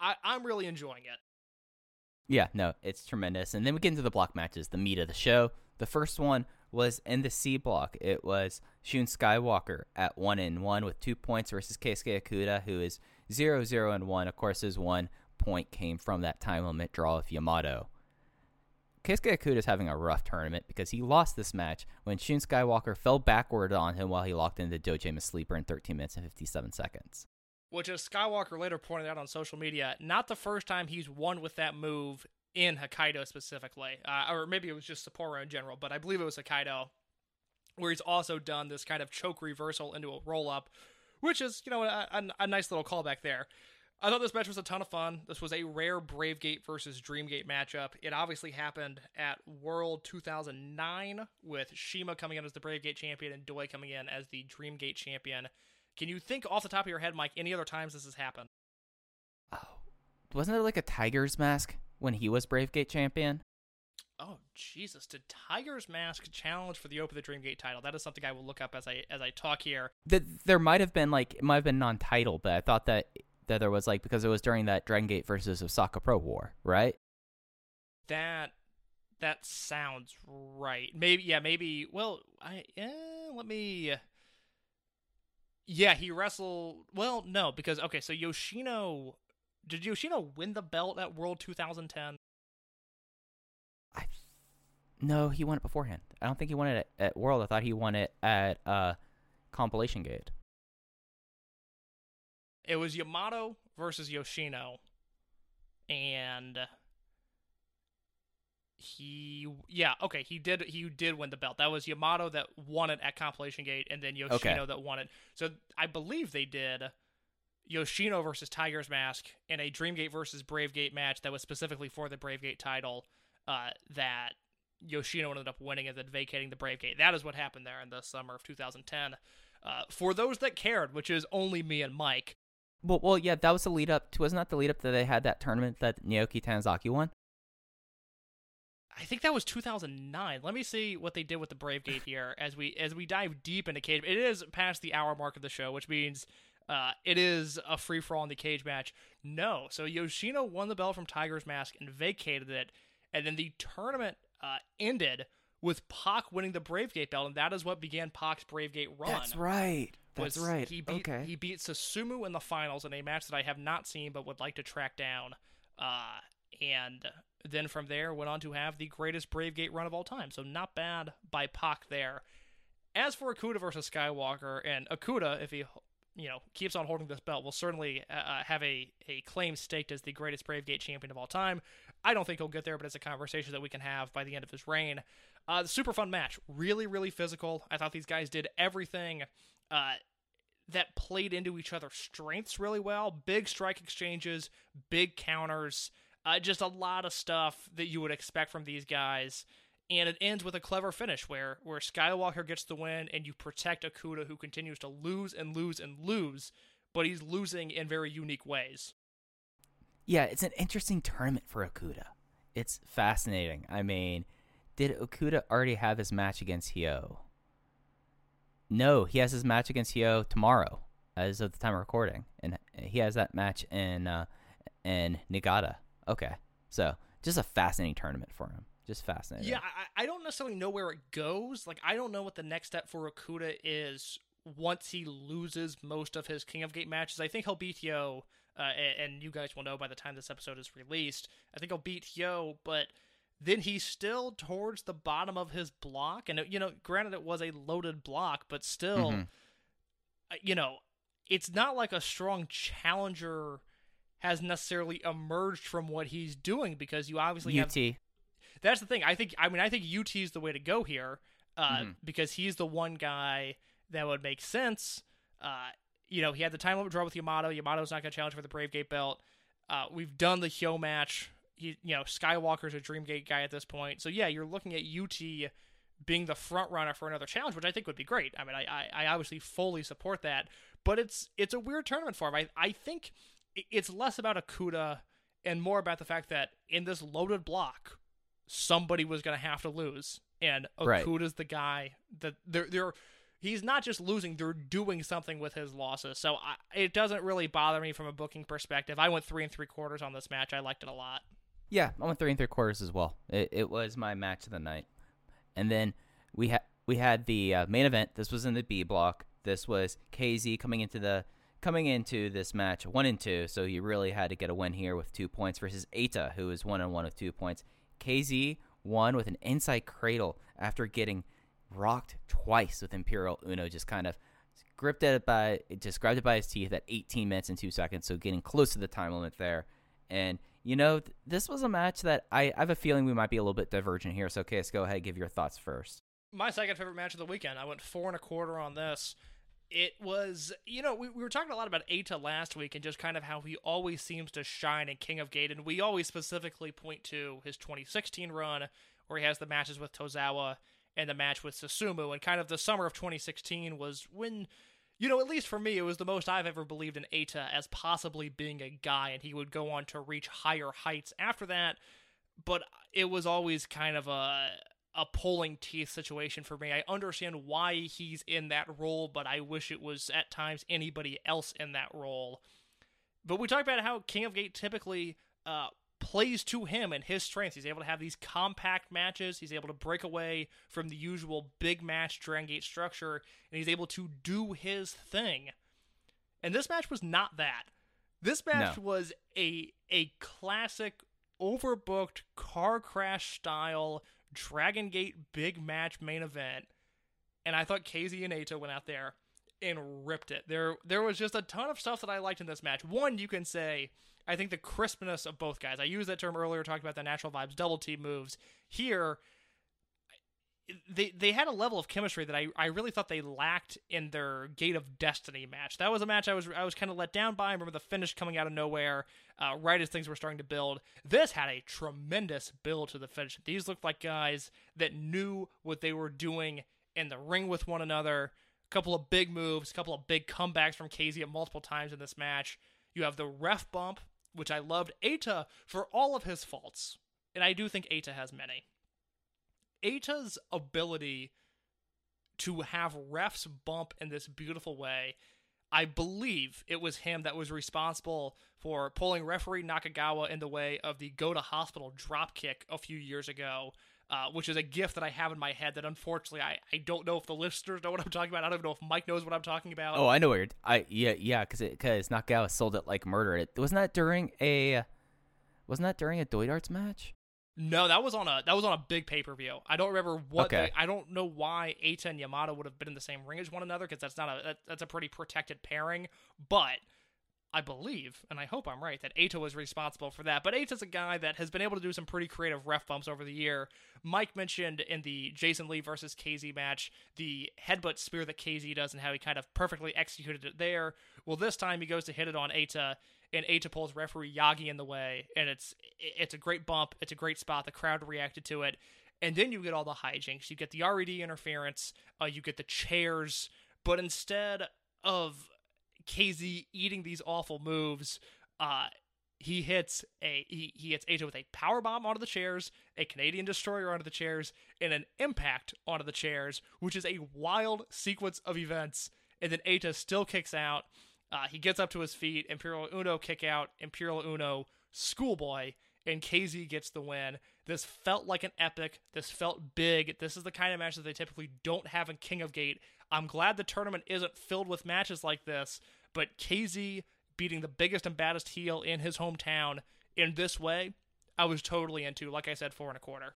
I, I'm really enjoying it. Yeah, no, it's tremendous. And then we get into the block matches, the meat of the show. The first one was in the C block. It was Shun Skywalker at one and one with two points versus Keisuke Okuda, who is zero zero and one. Of course, his one point came from that time limit draw of Yamato. Keisuke Okuda is having a rough tournament because he lost this match when Shun Skywalker fell backward on him while he locked into Dojima Sleeper in 13 minutes and 57 seconds. Which as Skywalker later pointed out on social media, not the first time he's won with that move in Hokkaido specifically, uh, or maybe it was just Sapporo in general, but I believe it was Hokkaido, where he's also done this kind of choke reversal into a roll up, which is you know a, a, a nice little callback there. I thought this match was a ton of fun. This was a rare Brave Gate versus Dreamgate matchup. It obviously happened at World 2009 with Shima coming in as the Brave Gate champion and Doi coming in as the Dreamgate champion. Can you think off the top of your head, Mike, any other times this has happened? Oh, wasn't there like a Tiger's mask when he was Bravegate champion? Oh Jesus! Did Tiger's Mask challenge for the Open the Dreamgate title? That is something I will look up as I as I talk here. Th- there might have been like it might have been non-title, but I thought that that there was like because it was during that Dragon Gate versus Osaka Pro War, right? That that sounds right. Maybe yeah. Maybe well. I eh, let me. Yeah, he wrestled. Well, no, because okay. So Yoshino did Yoshino win the belt at World 2010? I no, he won it beforehand. I don't think he won it at, at World. I thought he won it at uh, Compilation Gate. It was Yamato versus Yoshino, and he yeah okay he did he did win the belt. That was Yamato that won it at Compilation Gate, and then Yoshino Okay. that won it. So I believe they did Yoshino versus Tiger's Mask in a Dreamgate versus Bravegate match that was specifically for the Bravegate title. Uh, that Yoshino ended up winning and then vacating the Bravegate. That is what happened there in the summer of 2010. Uh, for those that cared, which is only me and Mike, Well, well, yeah, that was the lead up. to Wasn't that the lead up that they had that tournament that Naoki Tanizaki won? I think that was 2009. Let me see what they did with the Brave Gate here as we as we dive deep into cage. It is past the hour mark of the show, which means uh, it is a free for all in the cage match. No, so Yoshino won the belt from Tiger's Mask and vacated it, and then the tournament uh, ended with Pac winning the Brave Gate belt, and that is what began Pac's Brave Gate run. That's right. That's right. He beat okay. he beat Susumu in the finals in a match that I have not seen but would like to track down. Uh, and then from there went on to have the greatest Brave Gate run of all time. So not bad by Pac there. As for Okuda versus Skywalker, and Okuda, if he you know keeps on holding this belt, will certainly uh, uh, have a a claim staked as the greatest Brave Gate champion of all time. I don't think he'll get there, but it's a conversation that we can have by the end of his reign. Uh, super fun match, really, really physical. I thought these guys did everything uh, that played into each other's strengths really well. Big strike exchanges, big counters, uh, just a lot of stuff that you would expect from these guys. And it ends with a clever finish where where Skywalker gets the win, and you protect Okuda, who continues to lose and lose and lose, but he's losing in very unique ways. Yeah, it's an interesting tournament for Okuda. It's fascinating. I mean, did Okuda already have his match against Hyo? No, he has his match against Hyo tomorrow, as of the time of recording, and he has that match in uh, in Nagata. Okay, so just a fascinating tournament for him. Just fascinating. Yeah, I, I don't necessarily know where it goes. Like, I don't know what the next step for Okuda is once he loses most of his King of Gate matches. I think he'll beat Hyo, uh, and, you guys will know by the time this episode is released. I think he'll beat Hyo, but then he's still towards the bottom of his block. And, you know, granted, it was a loaded block, but still, Mhm. uh, you know, it's not like a strong challenger has necessarily emerged from what he's doing because you obviously have that's the thing. I think. I mean, I think UT is the way to go here uh, because he's the one guy that would make sense. Uh, you know, he had the time limit draw with Yamato. Yamato's not going to challenge for the Brave Gate belt. Uh, we've done the Hyo match. He, you know, Skywalker's a Dreamgate guy at this point. So yeah, you're looking at UT being the front runner for another challenge, which I think would be great. I mean, I, I, I obviously fully support that, but it's it's a weird tournament for him. I, I think it's less about Okuda and more about the fact that in this loaded block, somebody was going to have to lose, and Right. Okuda's the guy that they're they're. He's not just losing; they're doing something with his losses. So I, it doesn't really bother me from a booking perspective. I went three and three quarters on this match. I liked it a lot. Yeah, I went three and three quarters as well. It, it was my match of the night, and then we had we had the uh, main event. This was in the B block. This was KZ coming into the coming into this match one and two. So he really had to get a win here with two points versus Eita, who is one and one with two points. KZ won with an inside cradle after getting rocked twice with Imperial Uno, just kind of gripped it by just grabbed it by his teeth at 18 minutes and two seconds, so getting close to the time limit there. And you know, th- this was a match that I, I have a feeling we might be a little bit divergent here. So, Case, go ahead, give your thoughts first. my second favorite match of the weekend. I went four and a quarter on this. It was, you know, we, we were talking a lot about Eita last week and just kind of how he always seems to shine in King of Gate. And we always specifically point to his 2016 run where he has the matches with Tozawa and the match with Susumu. And kind of the summer of 2016 was when, you know, at least for me, it was the most I've ever believed in Eita as possibly being a guy. And he would go on to reach higher heights after that. But it was always kind of a a pulling teeth situation for me. I understand why he's in that role, but I wish it was at times anybody else in that role. But we talked about how King of Gate typically uh, plays to him and his strengths. He's able to have these compact matches. He's able to break away from the usual big match Dragon Gate structure, and he's able to do his thing. And this match was not that. This match No. was a a classic overbooked car crash style Dragon Gate big match main event. And I thought KZ and Eita went out there and ripped it. There there was just a ton of stuff that I liked in this match. One, you can say, I think the crispness of both guys. I used that term earlier talking about the natural vibes double team moves. Here they they had a level of chemistry that I, I really thought they lacked in their Gate of Destiny match. That was a match I was I was kind of let down by. I remember the finish coming out of nowhere, uh, right as things were starting to build. This had a tremendous build to the finish. These looked like guys that knew what they were doing in the ring with one another. A couple of big moves, a couple of big comebacks from KZ at multiple times in this match. You have the ref bump, which I loved. Eita for all of his faults, and I do think Eita has many. Eita's ability to have refs bump in this beautiful way, I believe it was him that was responsible for pulling referee Nakagawa in the way of the go to hospital drop kick a few years ago. Uh, which is a gift that I have in my head that unfortunately I, I don't know if the listeners know what I'm talking about. I don't even know if Mike knows what I'm talking about. Oh, I know where you're. I yeah yeah because because Nakagawa sold it like murder. It wasn't that during a wasn't that during a Doid Arts match? No, that was on a that was on a big pay per view. I don't remember what. Okay. they- I don't know why Eita and Yamato would have been in the same ring as one another because that's not a that, that's a pretty protected pairing. But I believe, and I hope I'm right, that Eita was responsible for that. But Eita's a guy that has been able to do some pretty creative ref bumps over the year. Mike mentioned in the Jason Lee versus KZ match the headbutt spear that KZ does and how he kind of perfectly executed it there. Well, this time he goes to hit it on Eita, and Eita pulls referee Yagi in the way, and it's it's a great bump. It's a great spot. The crowd reacted to it. And then you get all the hijinks. You get the RED interference. Uh, you get the chairs. But instead of KZ eating these awful moves, uh, he hits a he, he hits Eita with a power bomb onto the chairs, a Canadian destroyer onto the chairs, and an impact onto the chairs, which is a wild sequence of events. And then Eita still kicks out. Uh, he gets up to his feet. Imperial Uno kick out. Imperial Uno schoolboy, and KZ gets the win. This felt like an epic. This felt big. This is the kind of match that they typically don't have in King of Gate. I'm glad the tournament isn't filled with matches like this, but KZ beating the biggest and baddest heel in his hometown in this way, I was totally into. Like I said, four and a quarter.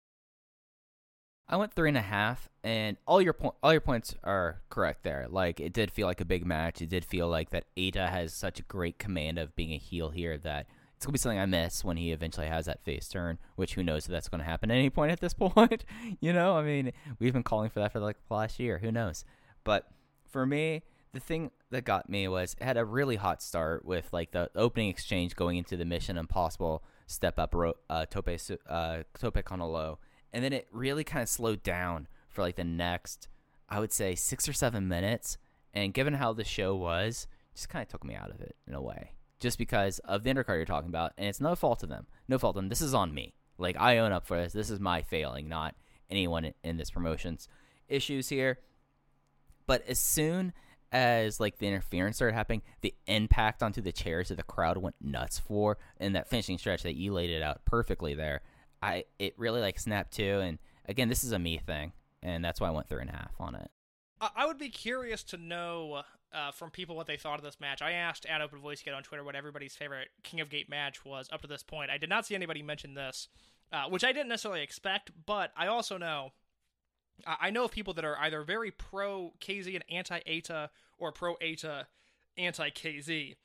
I went three and a half, and all your po- all your points are correct there. Like it did feel like a big match. It did feel like that Eita has such a great command of being a heel here that it's gonna be something I miss when he eventually has that face turn. Which who knows if that's gonna happen at any point at this point. you know, I mean, we've been calling for that for like the last year. Who knows? But for me, the thing that got me was it had a really hot start with like the opening exchange going into the Mission Impossible step up ro- uh, Tope uh, Tope con Hilo, and then it really kind of slowed down for like the next, I would say six or seven minutes. And given how the show was, just kind of took me out of it in a way, just because of the undercard you're talking about, and it's no fault of them, no fault of them. This is on me. Like I own up for this. This is my failing, not anyone in, this promotion's issues here. But as soon as like the interference started happening, the impact onto the chairs that the crowd went nuts for, and that finishing stretch that you laid it out perfectly there, I it really like snapped too. And again, this is a me thing, and that's why I went three and a half on it. I would be curious to know uh, from people what they thought of this match. I asked at Open Voice Gate on Twitter what everybody's favorite King of Gate match was up to this point. I did not see anybody mention this, uh, which I didn't necessarily expect, but I also know. I I know of people that are either very pro KZ and anti Eita or pro Eita, anti KZ.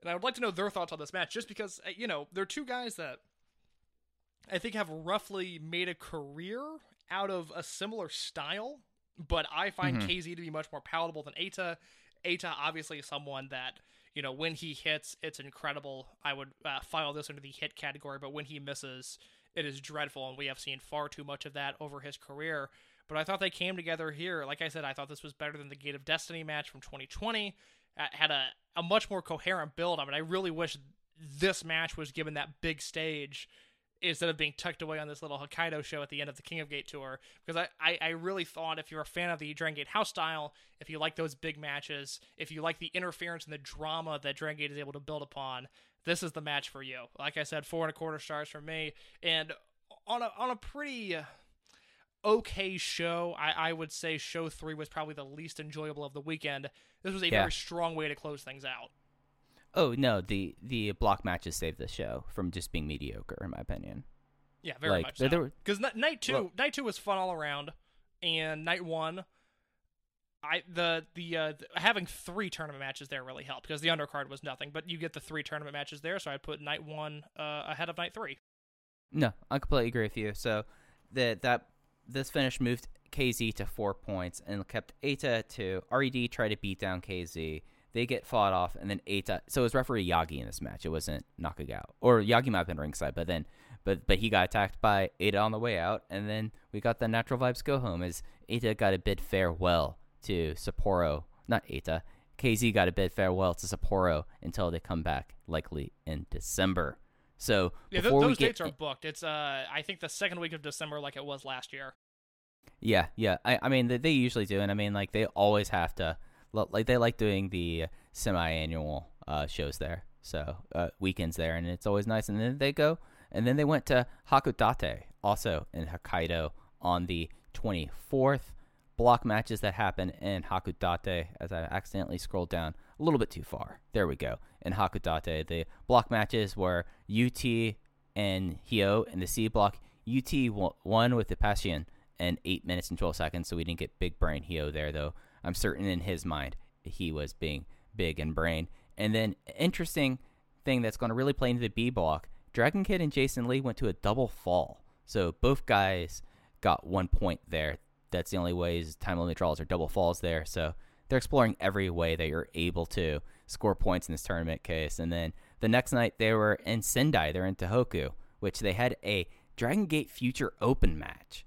And I would like to know their thoughts on this match just because, uh, you know, they're two guys that I think have roughly made a career out of a similar style, but I find KZ to be much more palatable than Eita. Eita obviously is someone that you know when he hits, it's incredible. I would uh, file this under the hit category, but when he misses, it is dreadful, and we have seen far too much of that over his career. But I thought they came together here. Like I said, I thought this was better than the Gate of Destiny match from 2020. Uh, had a, a much more coherent build. I mean, I really wish this match was given that big stage instead of being tucked away on this little Hokkaido show at the end of the King of Gate tour. Because I, I, I really thought if you're a fan of the Dragon Gate house style, if you like those big matches, if you like the interference and the drama that Dragon Gate is able to build upon, this is the match for you. Like I said, four and a quarter stars for me. And on a on a pretty okay show, I, I would say show three was probably the least enjoyable of the weekend. This was a Yeah. very strong way to close things out. Oh no, the the block matches saved the show from just being mediocre, in my opinion. Yeah, very Like, much there- so. Because night two, Well- night two was fun all around, and night one, I the the uh, having three tournament matches there really helped because the undercard was nothing, but you get the three tournament matches there, so I put night one uh, ahead of night three. No, I completely agree with you. So that that this finish moved KZ to four points and kept Eita to two. Red tried to beat down KZ. They get fought off, and then Eita. So it was referee Yagi in this match. It wasn't Nakagawa or Yagi might have been ringside, but then but but he got attacked by Eita on the way out, and then we got the natural vibes go home as Eita got a bid farewell to Sapporo. Not Ata. KZ got a bid farewell to Sapporo until they come back, likely in December. So Yeah, th- those dates are booked. It's uh, I think the second week of December, like it was last year. Yeah, yeah. I, I mean, they, they usually do, and I mean, like they always have to, like they like doing the semi-annual uh, shows there, so uh, weekends there, and it's always nice. And then they go, and then they went to Hakodate, also in Hokkaido, on the 24th. Block matches that happen in Hakodate, as I accidentally scrolled down a little bit too far. There we go. In Hakodate, the block matches were UT and Hyo in the C block. UT won with the Passion in 8 minutes and 12 seconds, so we didn't get big brain Hyo there, though. I'm certain in his mind he was being big and brain. And then, interesting thing that's going to really play into the B block Dragon Kid and Jason Lee went to a double fall. So both guys got one point there. That's the only ways time limit draws are double falls there. So they're exploring every way that you're able to score points in this tournament case. And then the next night they were in Sendai, they're in Tohoku, which they had a Dragon Gate Future Open match,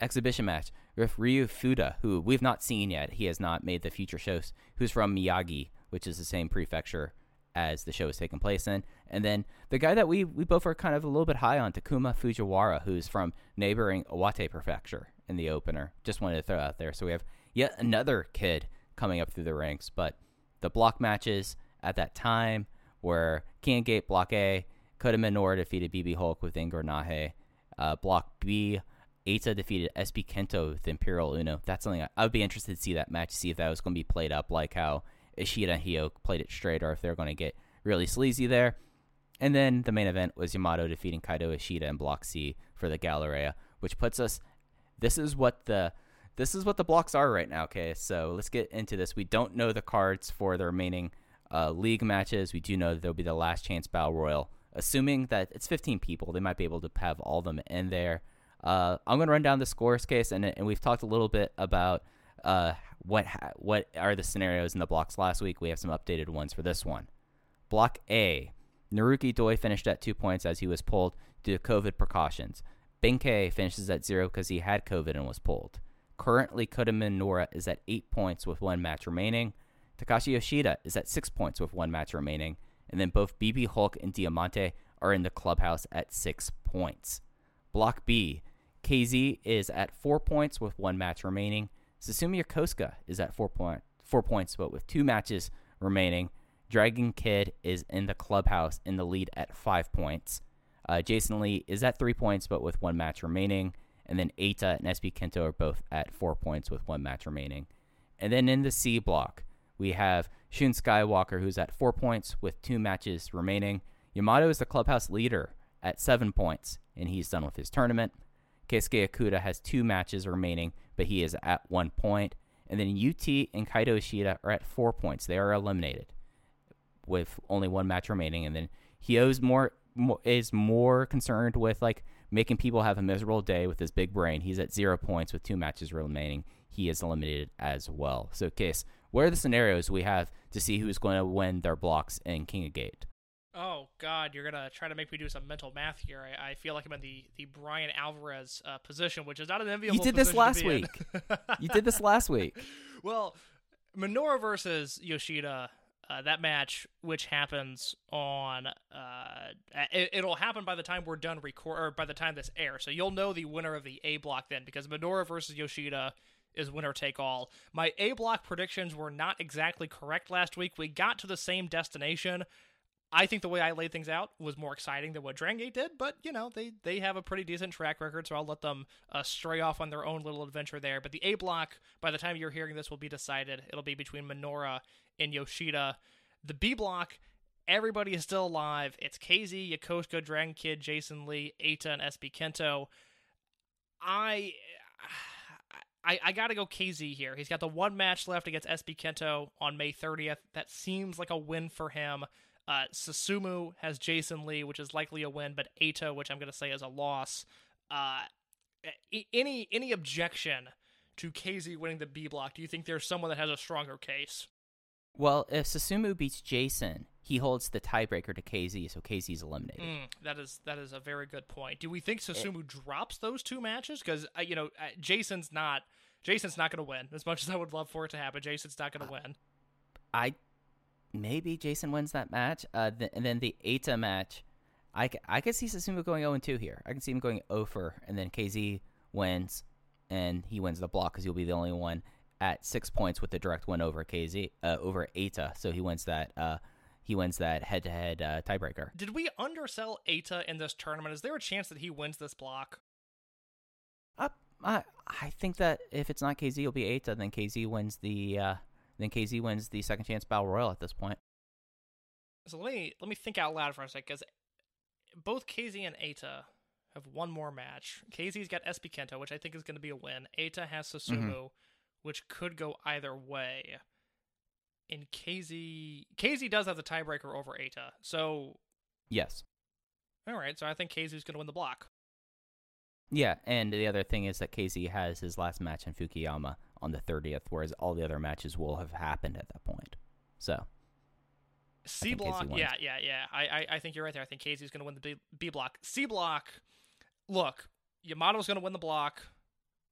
exhibition match with Ryu Fuda, who we've not seen yet. He has not made the future shows. Who's from Miyagi, which is the same prefecture as the show is taking place in. And then the guy that we we both are kind of a little bit high on, Takuma Fujiwara, who's from neighboring Iwate Prefecture in the opener. Just wanted to throw out there. So we have yet another kid coming up through the ranks. But the block matches at that time were King Gate Block A, Kota Minoura defeated BB Hulk with Ingor Nahe. Uh, block B, Eita defeated SB Kento with Imperial Uno. That's something I, I would be interested to see that match, see if that was going to be played up like how Ishida and Hyo played it straight, or if they're going to get really sleazy there. And then the main event was Yamato defeating Kaito Ishida in Block C for the Galleria, which puts us. This is what the this is what the blocks are right now. Okay, so let's get into this. We don't know the cards for the remaining uh, league matches. We do know that there'll be the last chance battle royal assuming that it's 15 people, they might be able to have all of them in there. Uh, I'm going to run down the scores case, and and we've talked a little bit about uh, what ha- what are the scenarios in the blocks last week. We have some updated ones for this one. Block A, Naruki Doi finished at two points as he was pulled due to COVID precautions. Ben-K finishes at zero because he had COVID and was pulled. Currently, Kota Minoura is at eight points with one match remaining. Takashi Yoshida is at six points with one match remaining. And then both BB Hulk and Diamante are in the clubhouse at six points. Block B, KZ is at four points with one match remaining. Susumu Yokosuka is at four, point, four points, but with two matches remaining. Dragon Kid is in the clubhouse in the lead at five points. Uh, Jason Lee is at three points, but with one match remaining. And then Eita and SB Kento are both at four points with one match remaining. And then in the C block, we have Shun Skywalker, who's at four points with two matches remaining. Yamato is the clubhouse leader at seven points, and he's done with his tournament. Keisuke Okuda has two matches remaining, but he is at one point. And then UT and Kaito Ishida are at four points. They are eliminated with only one match remaining. And then Hyo's more, more is more concerned with like making people have a miserable day with his big brain. He's at zero points with two matches remaining. He is eliminated as well. So, Case, what are the scenarios we have to see who's going to win their blocks in King of Gate? Oh God, you're gonna try to make me do some mental math here. I, I feel like I'm in the the Bryan Alvarez uh, position, which is not an enviable. You did this last week. you did this last week. Well, Minoura versus Yoshida, uh, that match, which happens on, uh, it, it'll happen by the time we're done record, or by the time this airs. So you'll know the winner of the A block then, because Minoura versus Yoshida is winner take all. My A block predictions were not exactly correct last week. We got to the same destination. I think the way I laid things out was more exciting than what Dragon Gate did, but you know they they have a pretty decent track record, so I'll let them uh, stray off on their own little adventure there. But the A block, by the time you're hearing this, will be decided. It'll be between Minoura and Yoshida. The B block, everybody is still alive. It's KZ, Yokosuka, Dragon Kid, Jason Lee, Eita, and SB Kento. I. I, I gotta go KZ here. He's got the one match left against SB Kento on May 30th. That seems like a win for him. Uh, Susumu has Jason Lee, which is likely a win, but Eita, which I'm going to say is a loss. Uh, any any objection to KZ winning the B block? Do you think there's someone that has a stronger case? Well, if Susumu beats Jason, he holds the tiebreaker to KZ, so KZ's eliminated. Mm, that is that is a very good point. Do we think Susumu drops those two matches? Because uh, you know uh, Jason's not Jason's not going to win. As much as I would love for it to happen, Jason's not going to win. I maybe Jason wins that match, uh, th- and then the Eita match. I, c- I could see Susumu going 0 2 here. I can see him going 0 for, and then KZ wins, and he wins the block because he'll be the only one at six points with the direct win over KZ uh, over Eita. So he wins that. Uh, he wins that head to head tiebreaker. Did we undersell Eita in this tournament? Is there a chance that he wins this block? Uh, I I think that if it's not KZ, it'll be Eita. Then KZ wins the. Then KZ wins the second chance battle royal at this point. So let me let me think out loud for a second, because both KZ and Eita have one more match. KZ's got SB Kento, which I think is going to be a win. Eita has Susumu, mm-hmm. which could go either way. And KZ KZ does have the tiebreaker over Eita, so Yes. all right. So I think KZ's going to win the block. Yeah, and the other thing is that KZ has his last match in Fukuyama on the 30th, whereas all the other matches will have happened at that point. So, C block, yeah, yeah, yeah. I, I, I think you're right there. I think KZ's going to win the B, B block. C block, look, Yamato's going to win the block.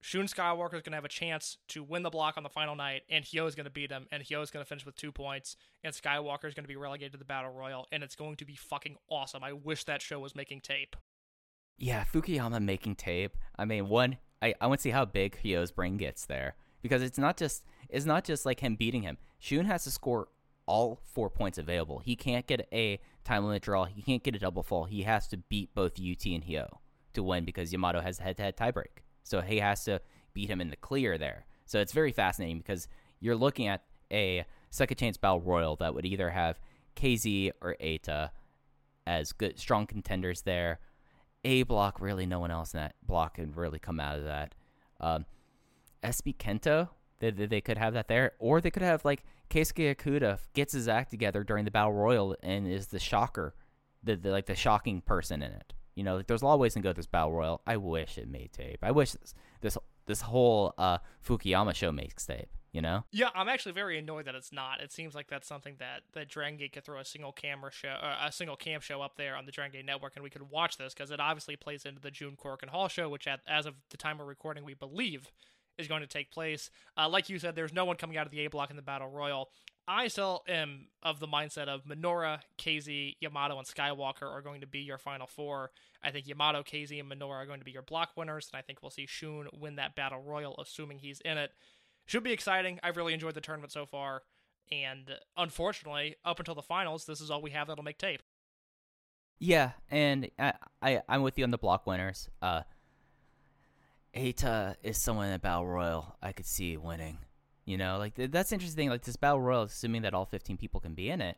Shun Skywalker's going to have a chance to win the block on the final night, and Hyo is going to beat him, and Hyo is going to finish with two points, and Skywalker's going to be relegated to the Battle Royal, and it's going to be fucking awesome. I wish that show was making tape. yeah, Fukuyama making tape. I mean, one, I, I want to see how big Hyo's brain gets there because it's not just it's not just like him beating him. Shun has to score all four points available. He can't get a time limit draw. He can't get a double fall. He has to beat both UT and Hyo to win because Yamato has the head-to-head tiebreak. So he has to beat him in the clear there. So it's very fascinating because you're looking at a second chance battle royal that would either have KZ or Eita as good strong contenders there. A block, really no one else in that block can really come out of that. Um, SB Kento, they, they, they could have that there, or they could have like Keisuke Okuda gets his act together during the battle royal and is the shocker the, the like the shocking person in it. You know, like there's a lot of ways to go with this battle royal. I wish it made tape. I wish this this, this whole uh, Fukuyama show makes tape. You know? Yeah, I'm actually very annoyed that it's not. It seems like that's something that that Dragon Gate could throw a single camera show, uh, a single cam show up there on the Dragon Gate network, and we could watch this because it obviously plays into the June Korakuen Hall show, which at, as of the time we're recording, we believe is going to take place. Uh, like you said, there's no one coming out of the A block in the Battle Royal. I still am of the mindset of Minoura, KZ, Yamato, and Skywalker are going to be your final four. I think Yamato, KZ, and Minoura are going to be your block winners, and I think we'll see Shun win that Battle Royal, assuming he's in it. Should be exciting. I've really enjoyed the tournament so far, and unfortunately, up until the finals, this is all we have that'll make tape. Yeah, and I, I I'm with you on the block winners. Uh, Eita is someone in Battle Royal I could see winning. You know, like th- that's interesting. Like this Battle Royal, assuming that all 15 people can be in it,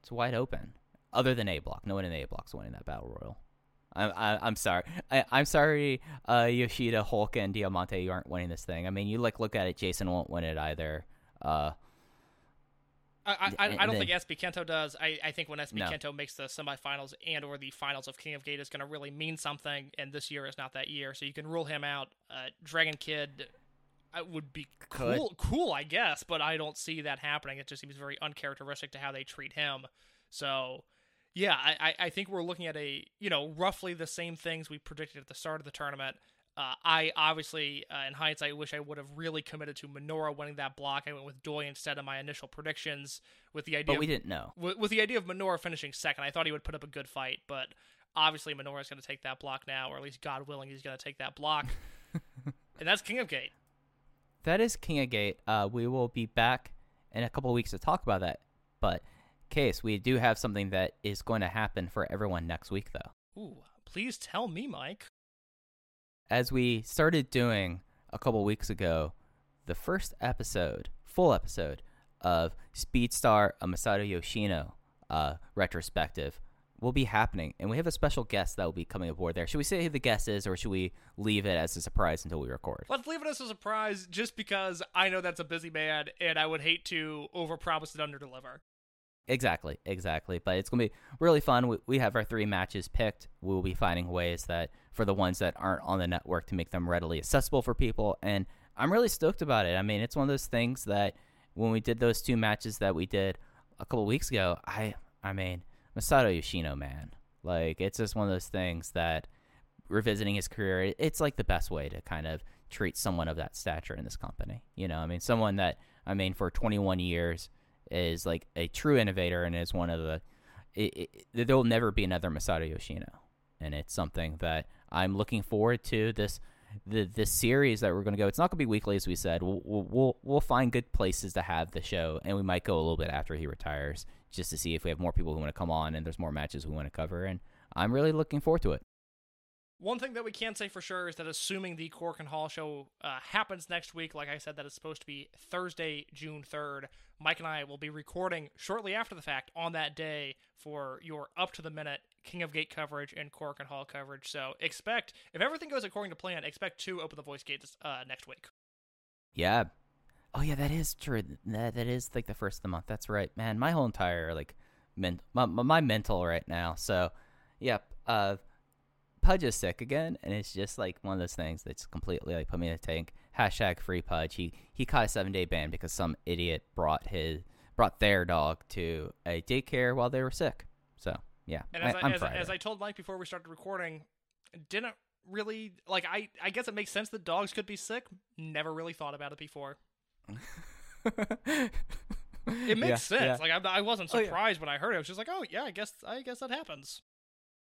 it's wide open. Other than A block, no one in A block's winning that Battle Royal. I'm I, I'm sorry. I, I'm sorry, uh, Yoshida, Hulk, and Diamante, you aren't winning this thing. I mean, you like look at it. Jason won't win it either. Uh, I, I, I don't then- think SB Kento does. I, I think when SB No. Kento makes the semifinals and or the finals of King of Gate is going to really mean something, and this year is not that year, so you can rule him out. Uh, Dragon Kid uh, would be Could. cool, cool, I guess, but I don't see that happening. It just seems very uncharacteristic to how they treat him. So, yeah, I, I, I think we're looking at a you know roughly the same things we predicted at the start of the tournament. Uh, I obviously, uh, in hindsight, wish I would have really committed to Minoura winning that block. I went with Doi instead of my initial predictions, with the idea. but of we didn't know. with, with the idea of Minoura finishing second, I thought he would put up a good fight, but obviously Minoura's going to take that block now, or at least God willing, he's going to take that block. and that's King of Gate. That is King of Gate. Uh, we will be back in a couple of weeks to talk about that. But, case we do have something that is going to happen for everyone next week, though. Ooh, please tell me, Mike. As we started doing a couple weeks ago, the first episode, full episode of Speedstar a Masato Yoshino uh, retrospective will be happening, and we have a special guest that will be coming aboard there. Should we say who the guest is, or should we leave it as a surprise until we record? Let's leave it as a surprise just because I know that's a busy man, and I would hate to overpromise and underdeliver. Exactly, exactly. But it's gonna be really fun. We, we have our three matches picked. We'll be finding ways that for the ones that aren't on the network to make them readily accessible for people. And I'm really stoked about it. I mean, it's one of those things that when we did those two matches that we did a couple weeks ago, I I mean Masato Yoshino, man, like it's just one of those things that revisiting his career, it's like the best way to kind of treat someone of that stature in this company. You know, I mean, someone that I mean for 21 years is like a true innovator and is one of the. It, it, there will never be another Masato Yoshino, and it's something that I'm looking forward to. This the this series that we're going to go. It's not going to be weekly, as we said. We'll we'll we'll find good places to have the show, and we might go a little bit after he retires, just to see if we have more people who want to come on and there's more matches we want to cover. And I'm really looking forward to it. One thing that we can say for sure is that assuming the Korakuen Hall show uh, happens next week, like I said, that is supposed to be Thursday, June 3rd, Mike and I will be recording shortly after the fact on that day for your up to the minute King of Gate coverage and Korakuen Hall coverage. So expect, if everything goes according to plan, expect two Open the Voice gates uh, next week. Yeah. Oh yeah, that is true. That that is like the first of the month. That's right, man. My whole entire like, men- my my mental right now. So, yep. Uh, Pudge is sick again, and it's just like one of those things that's completely like put me in a tank. Hashtag free Pudge. He he caught a seven day ban because some idiot brought his brought their dog to a daycare while they were sick. So yeah, And as I, as, I- fried. as I told Mike before we started recording, didn't really like. I I guess it makes sense that dogs could be sick. Never really thought about it before. It makes Yeah, sense. yeah. Like I, I wasn't Oh, yeah. surprised when I heard it. I was just like, oh yeah, I guess I guess that happens.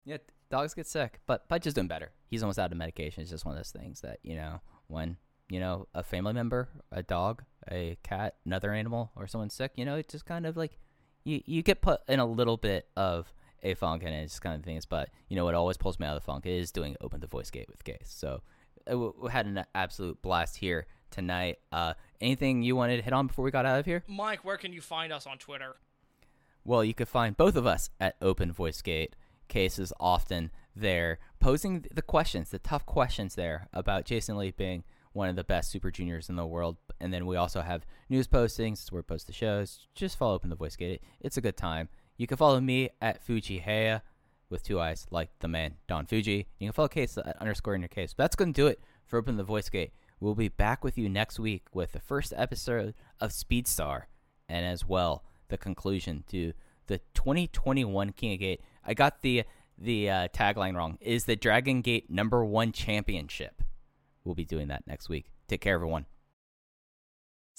Yeah, dogs get sick, but Pudge is doing better. He's almost out of medication. It's just one of those things that you know when you know a family member, a dog, a cat, another animal, or someone's sick. You know, it just kind of like you you get put in a little bit of a funk, and it's kind of things. But you know what always pulls me out of the funk is doing open the voice gate with Case. So uh, we we had an absolute blast here tonight. Uh, anything you wanted to hit on before we got out of here? Mike, where can you find us on Twitter? Well, you could find both of us at Open Voice Gate. Case is often there posing the questions, the tough questions there about Jason Lee being one of the best super juniors in the world. And then we also have news postings where we post the shows. Just follow Open the Voice Gate. It's a good time. You can follow me at Fujiheya. with two eyes, like the man Don Fujii. You can follow Case at underscore in your case. But that's going to do it for Open the Voice Gate. We'll be back with you next week with the first episode of Speedstar, and as well the conclusion to the 2021 King of Gate. I got the the uh, tagline wrong. Is the Dragon Gate number one championship? We'll be doing that next week. Take care, everyone.